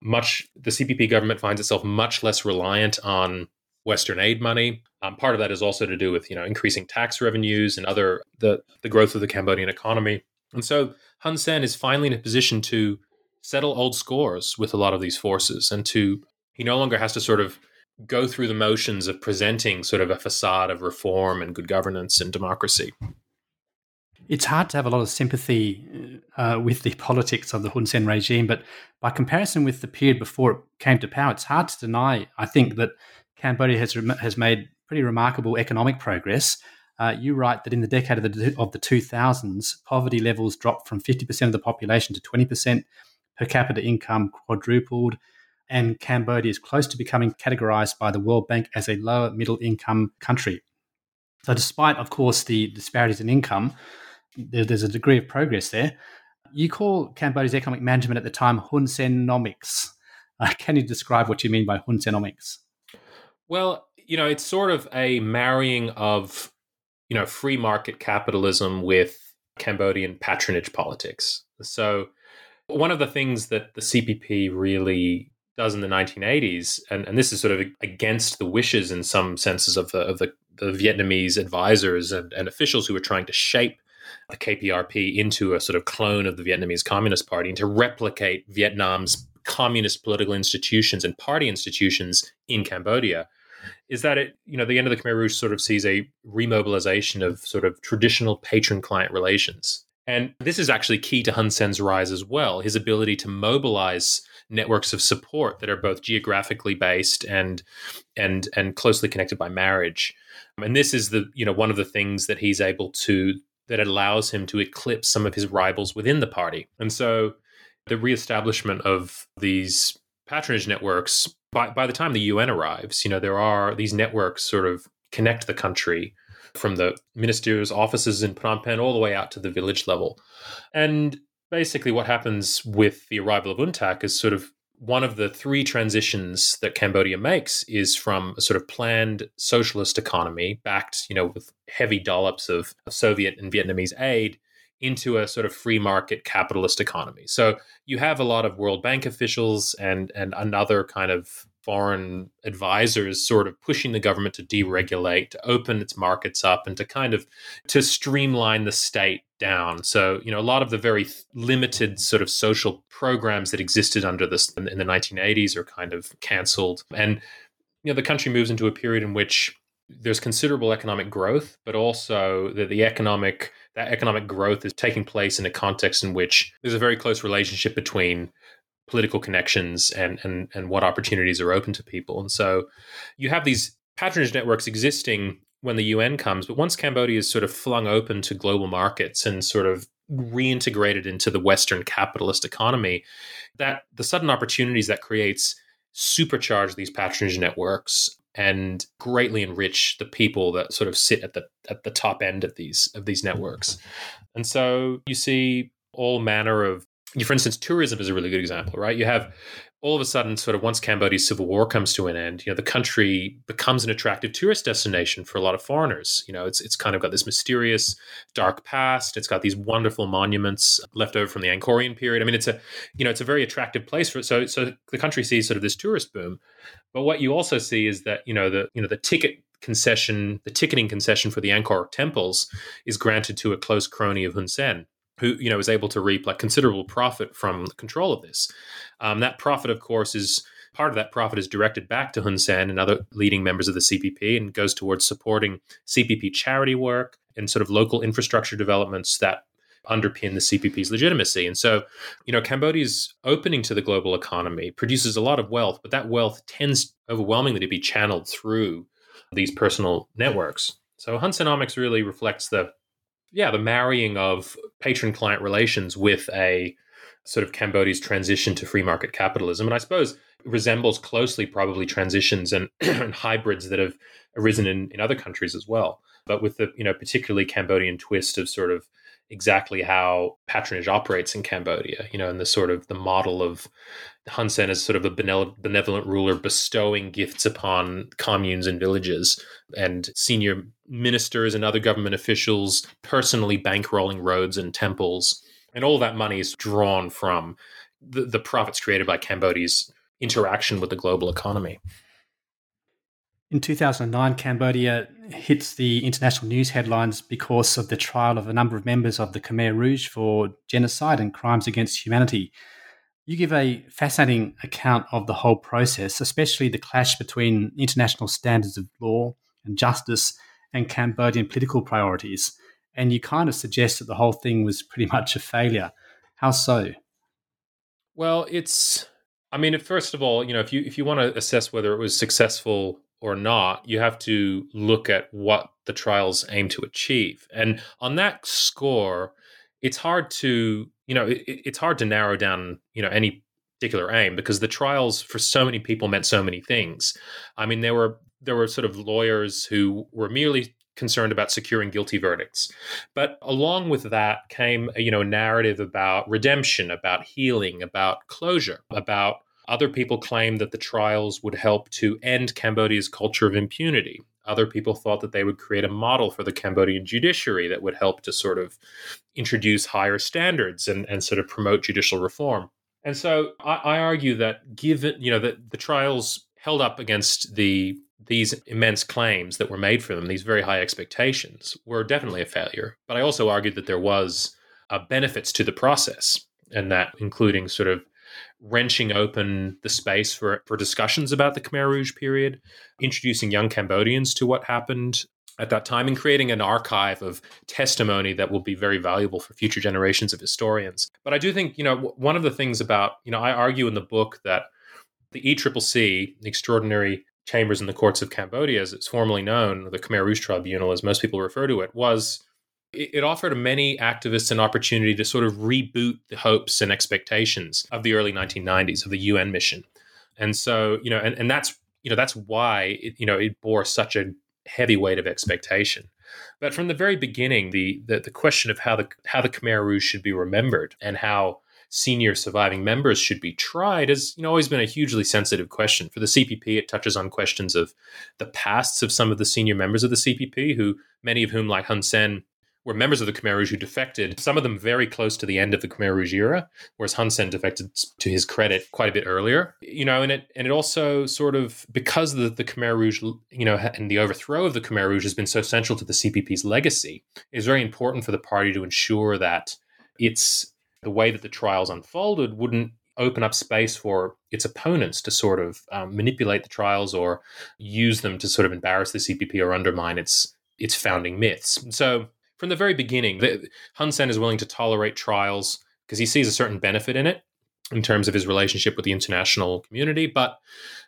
much the CPP government finds itself much less reliant on Western aid money. Um, part of that is also to do with you know increasing tax revenues and other the the growth of the Cambodian economy. And so Hun Sen is finally in a position to settle old scores with a lot of these forces, and to he no longer has to sort of go through the motions of presenting sort of a facade of reform and good governance and democracy. It's hard to have a lot of sympathy uh, with the politics of the Hun Sen regime, but by comparison with the period before it came to power, it's hard to deny, I think, that Cambodia has has made pretty remarkable economic progress. Uh, you write that in the decade of the of the 2000s, poverty levels dropped from 50% of the population to 20%. Per capita income quadrupled, and Cambodia is close to becoming categorized by the World Bank as a lower middle income country. So, despite, of course, the disparities in income, there, there's a degree of progress there. You call Cambodia's economic management at the time Hun Senomics. Uh, can you describe what you mean by Hun Senomics? Well, you know, it's sort of a marrying of, you know, free market capitalism with Cambodian patronage politics. So, one of the things that the CPP really does in the 1980s, and, and this is sort of against the wishes in some senses of the of the, the Vietnamese advisors and, and officials who were trying to shape the KPRP into a sort of clone of the Vietnamese Communist Party and to replicate Vietnam's communist political institutions and party institutions in Cambodia is that it, you know, the end of the Khmer Rouge sort of sees a remobilization of sort of traditional patron client relations. And this is actually key to Hun Sen's rise as well, his ability to mobilize networks of support that are both geographically based and and and closely connected by marriage. And this is the, you know, one of the things that he's able to that allows him to eclipse some of his rivals within the party. And so the reestablishment of these patronage networks by, by the time the UN arrives, you know, there are these networks sort of connect the country from the minister's offices in Phnom Penh all the way out to the village level. And basically, what happens with the arrival of UNTAC is sort of one of the three transitions that Cambodia makes is from a sort of planned socialist economy backed, you know, with heavy dollops of Soviet and Vietnamese aid into a sort of free market capitalist economy. So you have a lot of World Bank officials and and another kind of foreign advisors sort of pushing the government to deregulate, to open its markets up and to kind of to streamline the state down. So, you know, a lot of the very limited sort of social programs that existed under this in, the 1980s are kind of canceled. And you know, the country moves into a period in which there's considerable economic growth, but also that the economic that economic growth is taking place in a context in which there's a very close relationship between political connections and and and what opportunities are open to people. And so you have these patronage networks existing when the UN comes, but once Cambodia is sort of flung open to global markets and sort of reintegrated into the Western capitalist economy, that the sudden opportunities that creates supercharge these patronage networks and greatly enrich the people that sort of sit at the at the top end of these of these networks. And so you see all manner of for instance, tourism is a really good example, right? You have all of a sudden, sort of once Cambodia's civil war comes to an end, you know, the country becomes an attractive tourist destination for a lot of foreigners. You know, it's it's kind of got this mysterious, dark past. It's got these wonderful monuments left over from the Angkorian period. I mean, it's a you know, it's a very attractive place for so so the country sees sort of this tourist boom. But what you also see is that you know the you know the ticket concession, the ticketing concession for the Angkor temples is granted to a close crony of Hun Sen who you know is able to reap like considerable profit from control of this. Um, that profit, of course, is part of that profit is directed back to Hun Sen and other leading members of the CPP and goes towards supporting CPP charity work and sort of local infrastructure developments that underpin the CPP's legitimacy. And so, you know, Cambodia's opening to the global economy produces a lot of wealth, but that wealth tends overwhelmingly to be channeled through these personal networks. So Hun Senomics really reflects the yeah, the marrying of patron client relations with a sort of Cambodia's transition to free market capitalism. And I suppose resembles closely probably transitions and, and hybrids that have arisen in, in other countries as well. But with the, you know, particularly Cambodian twist of sort of exactly how patronage operates in Cambodia, you know, and the sort of the model of Hun Sen as sort of a benevolent ruler bestowing gifts upon communes and villages, and senior ministers and other government officials personally bankrolling roads and temples. And all that money is drawn from the, the profits created by Cambodia's interaction with the global economy. In 2009, Cambodia hits the international news headlines because of the trial of a number of members of the Khmer Rouge for genocide and crimes against humanity. You give a fascinating account of the whole process, especially the clash between international standards of law and justice and Cambodian political priorities. And you kind of suggest that the whole thing was pretty much a failure. How so? Well, it's I mean, first of all, you know, if you if you want to assess whether it was successful or not, you have to look at what the trials aim to achieve. And on that score, it's hard to, you know, it, it's hard to narrow down, you know, any particular aim because the trials for so many people meant so many things. I mean, there were there were sort of lawyers who were merely concerned about securing guilty verdicts. But along with that came, you know, a narrative about redemption, about healing, about closure, about other people claimed that the trials would help to end Cambodia's culture of impunity. Other people thought that they would create a model for the Cambodian judiciary that would help to sort of introduce higher standards and, and sort of promote judicial reform. And so I, I argue that given, you know, that the trials held up against the these immense claims that were made for them, these very high expectations, were definitely a failure. But I also argued that there was uh, benefits to the process, and that including sort of wrenching open the space for, for discussions about the Khmer Rouge period, introducing young Cambodians to what happened at that time, and creating an archive of testimony that will be very valuable for future generations of historians. But I do think, you know, one of the things about, you know, I argue in the book that the ECCC, the Extraordinary Chambers in the Courts of Cambodia, as it's formally known, the Khmer Rouge Tribunal, as most people refer to it, was it offered many activists an opportunity to sort of reboot the hopes and expectations of the early 1990s of the UN mission. And so, you know, and, and that's, you know, that's why, it, you know, it bore such a heavy weight of expectation. But from the very beginning, the, the, the question of how the, how the Khmer Rouge should be remembered and how senior surviving members should be tried has you know always been a hugely sensitive question for the CPP. It touches on questions of the pasts of some of the senior members of the CPP, who many of whom, like Hun Sen, were members of the Khmer Rouge who defected, some of them very close to the end of the Khmer Rouge era, whereas Hun Sen defected, to his credit, quite a bit earlier. You know, and it and it also sort of because the, the Khmer Rouge, you know, and the overthrow of the Khmer Rouge has been so central to the CPP's legacy, is very important for the party to ensure that it's the way that the trials unfolded wouldn't open up space for its opponents to sort of um, manipulate the trials or use them to sort of embarrass the CPP or undermine its its founding myths. So from the very beginning, the, Hun Sen is willing to tolerate trials because he sees a certain benefit in it in terms of his relationship with the international community. But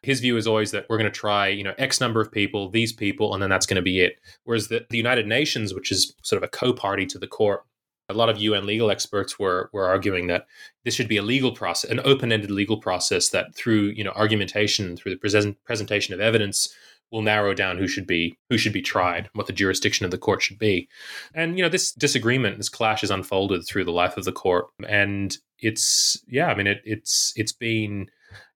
his view is always that we're going to try, you know, X number of people, these people, and then that's going to be it. Whereas the, the United Nations, which is sort of a co-party to the court, a lot of UN legal experts were were arguing that this should be a legal process, an open-ended legal process that through you know argumentation, through the present, presentation of evidence, will narrow down who should be who should be tried, what the jurisdiction of the court should be. And you know, this disagreement, this clash has unfolded through the life of the court. And it's yeah, I mean it, it's it's been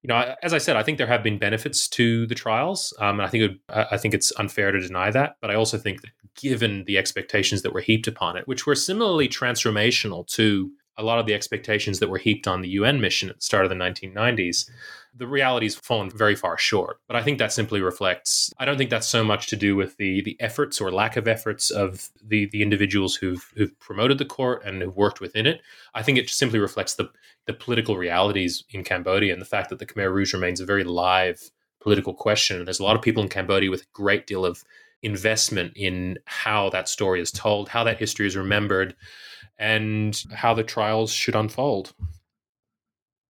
you know, as I said, I think there have been benefits to the trials, um, and I think it, I think it's unfair to deny that. But I also think that, given the expectations that were heaped upon it, which were similarly transformational to a lot of the expectations that were heaped on the UN mission at the start of the 1990s, the reality's fallen very far short. But I think that simply reflects, I don't think that's so much to do with the the efforts or lack of efforts of the the individuals who've who've promoted the court and who've worked within it. I think it simply reflects the the political realities in Cambodia and the fact that the Khmer Rouge remains a very live political question. And there's a lot of people in Cambodia with a great deal of investment in how that story is told, how that history is remembered, and how the trials should unfold.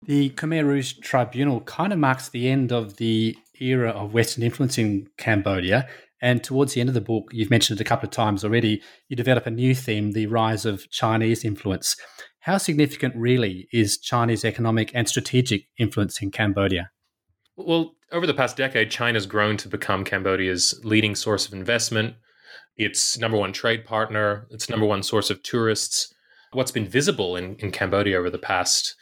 The Khmer Rouge Tribunal kind of marks the end of the era of Western influence in Cambodia. And towards the end of the book, you've mentioned it a couple of times already, you develop a new theme the rise of Chinese influence. How significant, really, is Chinese economic and strategic influence in Cambodia? Well, over the past decade, China's grown to become Cambodia's leading source of investment, its number one trade partner, its number one source of tourists. What's been visible in, in Cambodia over the past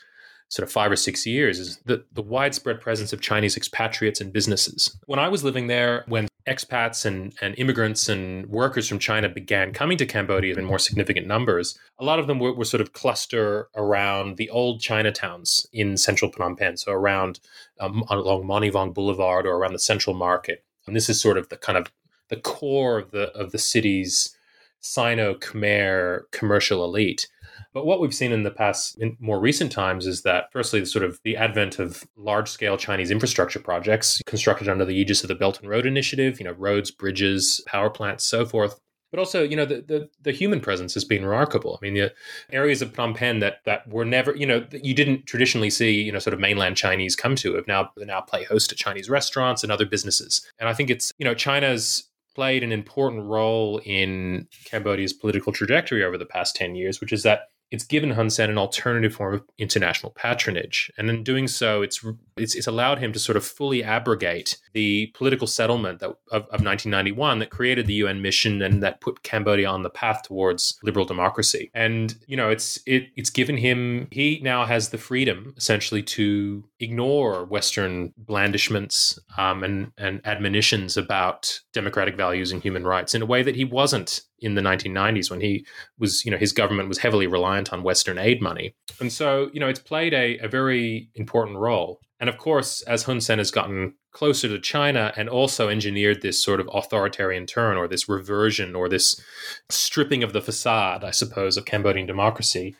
sort of five or six years is the, the widespread presence of Chinese expatriates and businesses. When I was living there, when expats and, and immigrants and workers from China began coming to Cambodia in more significant numbers, a lot of them were, were sort of cluster around the old Chinatowns in central Phnom Penh, so around um, along Monivong Boulevard or around the Central Market. And this is sort of the kind of the core of the of the city's Sino Khmer commercial elite. But what we've seen in the past, in more recent times, is that firstly, the sort of the advent of large scale Chinese infrastructure projects constructed under the aegis of the Belt and Road Initiative, you know, roads, bridges, power plants, so forth. But also, you know, the, the, the human presence has been remarkable. I mean, the areas of Phnom Penh that that were never, you know, you didn't traditionally see, you know, sort of mainland Chinese come to have now now play host to Chinese restaurants and other businesses. And I think it's, you know, China's played an important role in Cambodia's political trajectory over the past 10 years, which is that it's given Hun Sen an alternative form of international patronage, and in doing so, it's it's, it's allowed him to sort of fully abrogate the political settlement that, of, of 1991 that created the UN mission and that put Cambodia on the path towards liberal democracy. And you know, it's it it's given him he now has the freedom essentially to ignore Western blandishments um, and and admonitions about democratic values and human rights in a way that he wasn't in the 1990s when he was, you know, his government was heavily reliant on Western aid money. And so, you know, it's played a, a very important role. And of course, as Hun Sen has gotten closer to China and also engineered this sort of authoritarian turn or this reversion or this stripping of the facade, I suppose, of Cambodian democracy,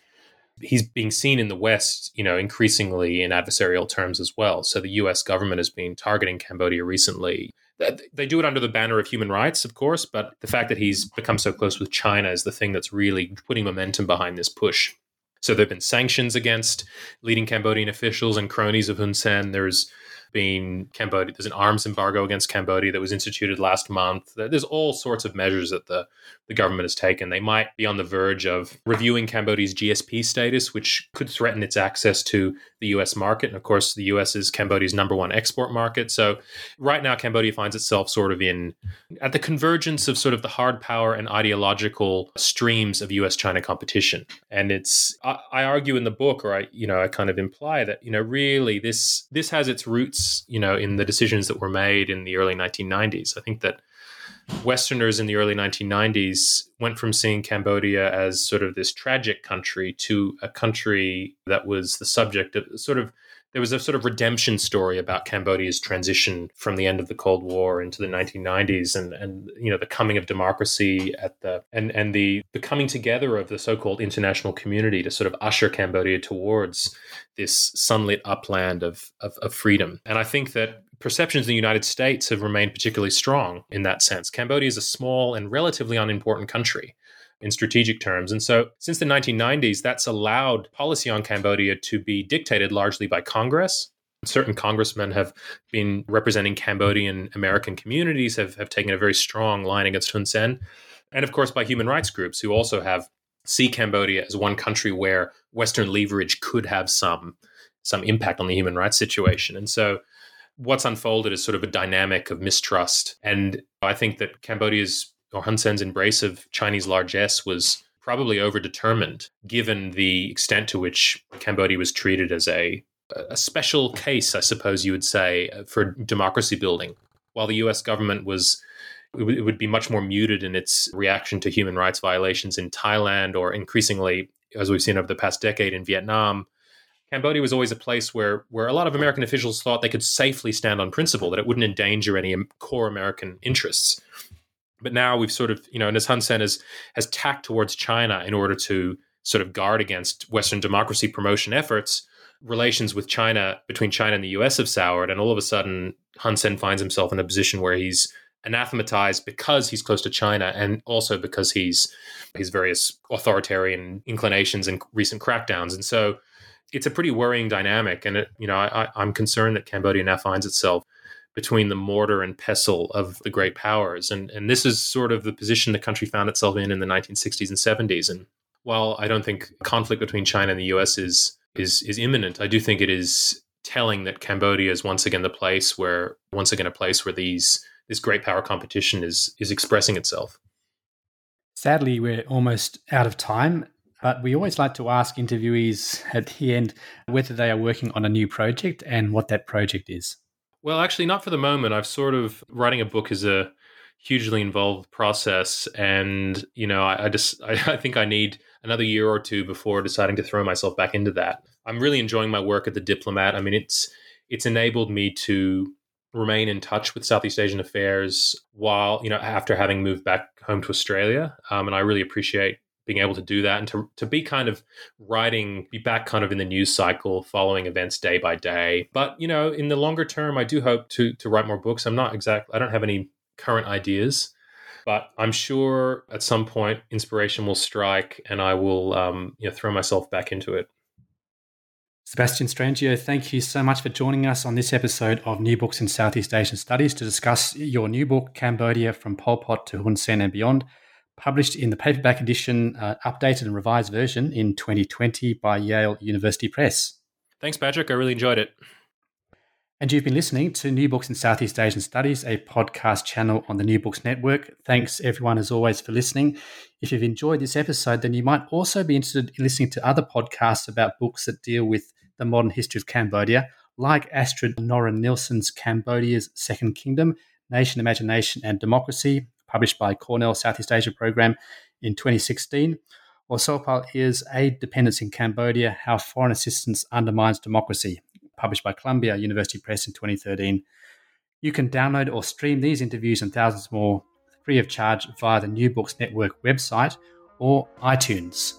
he's being seen in the West, you know, increasingly in adversarial terms as well. So the US government has been targeting Cambodia recently. They do it under the banner of human rights, of course, but the fact that he's become so close with China is the thing that's really putting momentum behind this push. So there have been sanctions against leading Cambodian officials and cronies of Hun Sen. There's been Cambodia. There's an arms embargo against Cambodia that was instituted last month. There's all sorts of measures that the, the government has taken. They might be on the verge of reviewing Cambodia's GSP status, which could threaten its access to the US market. And of course, the US is Cambodia's number one export market. So right now, Cambodia finds itself sort of in at the convergence of sort of the hard power and ideological streams of US China competition. And it's, I, I argue in the book, or I, you know, I kind of imply that, you know, really this, this has its roots, you know, in the decisions that were made in the early 1990s. I think that Westerners in the early 1990s went from seeing Cambodia as sort of this tragic country to a country that was the subject of sort of there was a sort of redemption story about Cambodia's transition from the end of the Cold War into the 1990s and and you know the coming of democracy at the and and the the coming together of the so-called international community to sort of usher Cambodia towards this sunlit upland of, of, of freedom. And I think that perceptions in the United States have remained particularly strong in that sense. Cambodia is a small and relatively unimportant country in strategic terms. And so, since the 1990s, that's allowed policy on Cambodia to be dictated largely by Congress. Certain congressmen have been representing Cambodian American communities, have, have taken a very strong line against Hun Sen. And of course, by human rights groups who also have see Cambodia as one country where Western leverage could have some some impact on the human rights situation. And so what's unfolded is sort of a dynamic of mistrust. And I think that Cambodia's or Hun Sen's embrace of Chinese largesse was probably overdetermined, given the extent to which Cambodia was treated as a a special case, I suppose you would say, for democracy building. While the U.S. government was it would be much more muted in its reaction to human rights violations in Thailand or increasingly, as we've seen over the past decade in Vietnam, Cambodia was always a place where where a lot of American officials thought they could safely stand on principle that it wouldn't endanger any core American interests. But now we've sort of, you know, and as Hun Sen has has tacked towards China in order to sort of guard against Western democracy promotion efforts, relations with China between China and the US have soured, and all of a sudden Hun Sen finds himself in a position where he's anathematized because he's close to China and also because he's his various authoritarian inclinations and recent crackdowns. And so it's a pretty worrying dynamic. And it, you know, I, I'm concerned that Cambodia now finds itself between the mortar and pestle of the great powers. And, and this is sort of the position the country found itself in in the 1960s and 70s. And while I don't think conflict between China and the US is is is imminent, I do think it is telling that Cambodia is once again the place where once again a place where these this great power competition is is expressing itself. Sadly, we're almost out of time, but we always like to ask interviewees at the end whether they are working on a new project and what that project is. Well, actually, not for the moment. I've sort of writing a book is a hugely involved process, and you know, I, I just I, I think I need another year or two before deciding to throw myself back into that. I'm really enjoying my work at the Diplomat. I mean, it's it's enabled me to remain in touch with Southeast Asian affairs while, you know, after having moved back home to Australia. Um, and I really appreciate being able to do that and to, to be kind of writing, be back kind of in the news cycle, following events day by day. But, you know, in the longer term, I do hope to, to write more books. I'm not exactly, I don't have any current ideas, but I'm sure at some point inspiration will strike and I will, um, you know, throw myself back into it. Sebastian Strangio, thank you so much for joining us on this episode of New Books in Southeast Asian Studies to discuss your new book, Cambodia from Pol Pot to Hun Sen and Beyond, published in the paperback edition, uh, updated and revised version in 2020 by Yale University Press. Thanks, Patrick. I really enjoyed it. And you've been listening to New Books in Southeast Asian Studies, a podcast channel on the New Books Network. Thanks, everyone, as always, for listening. If you've enjoyed this episode, then you might also be interested in listening to other podcasts about books that deal with the modern history of Cambodia, like Astrid Norén-Nilsson's Cambodia's Second Kingdom, Nation, Imagination and Democracy, published by Cornell Southeast Asia Program in 2016, or Sophal Ear's Aid Dependence in Cambodia, How Foreign Assistance Undermines Democracy, published by Columbia University Press in 2013. You can download or stream these interviews and thousands more free of charge via the New Books Network website or iTunes.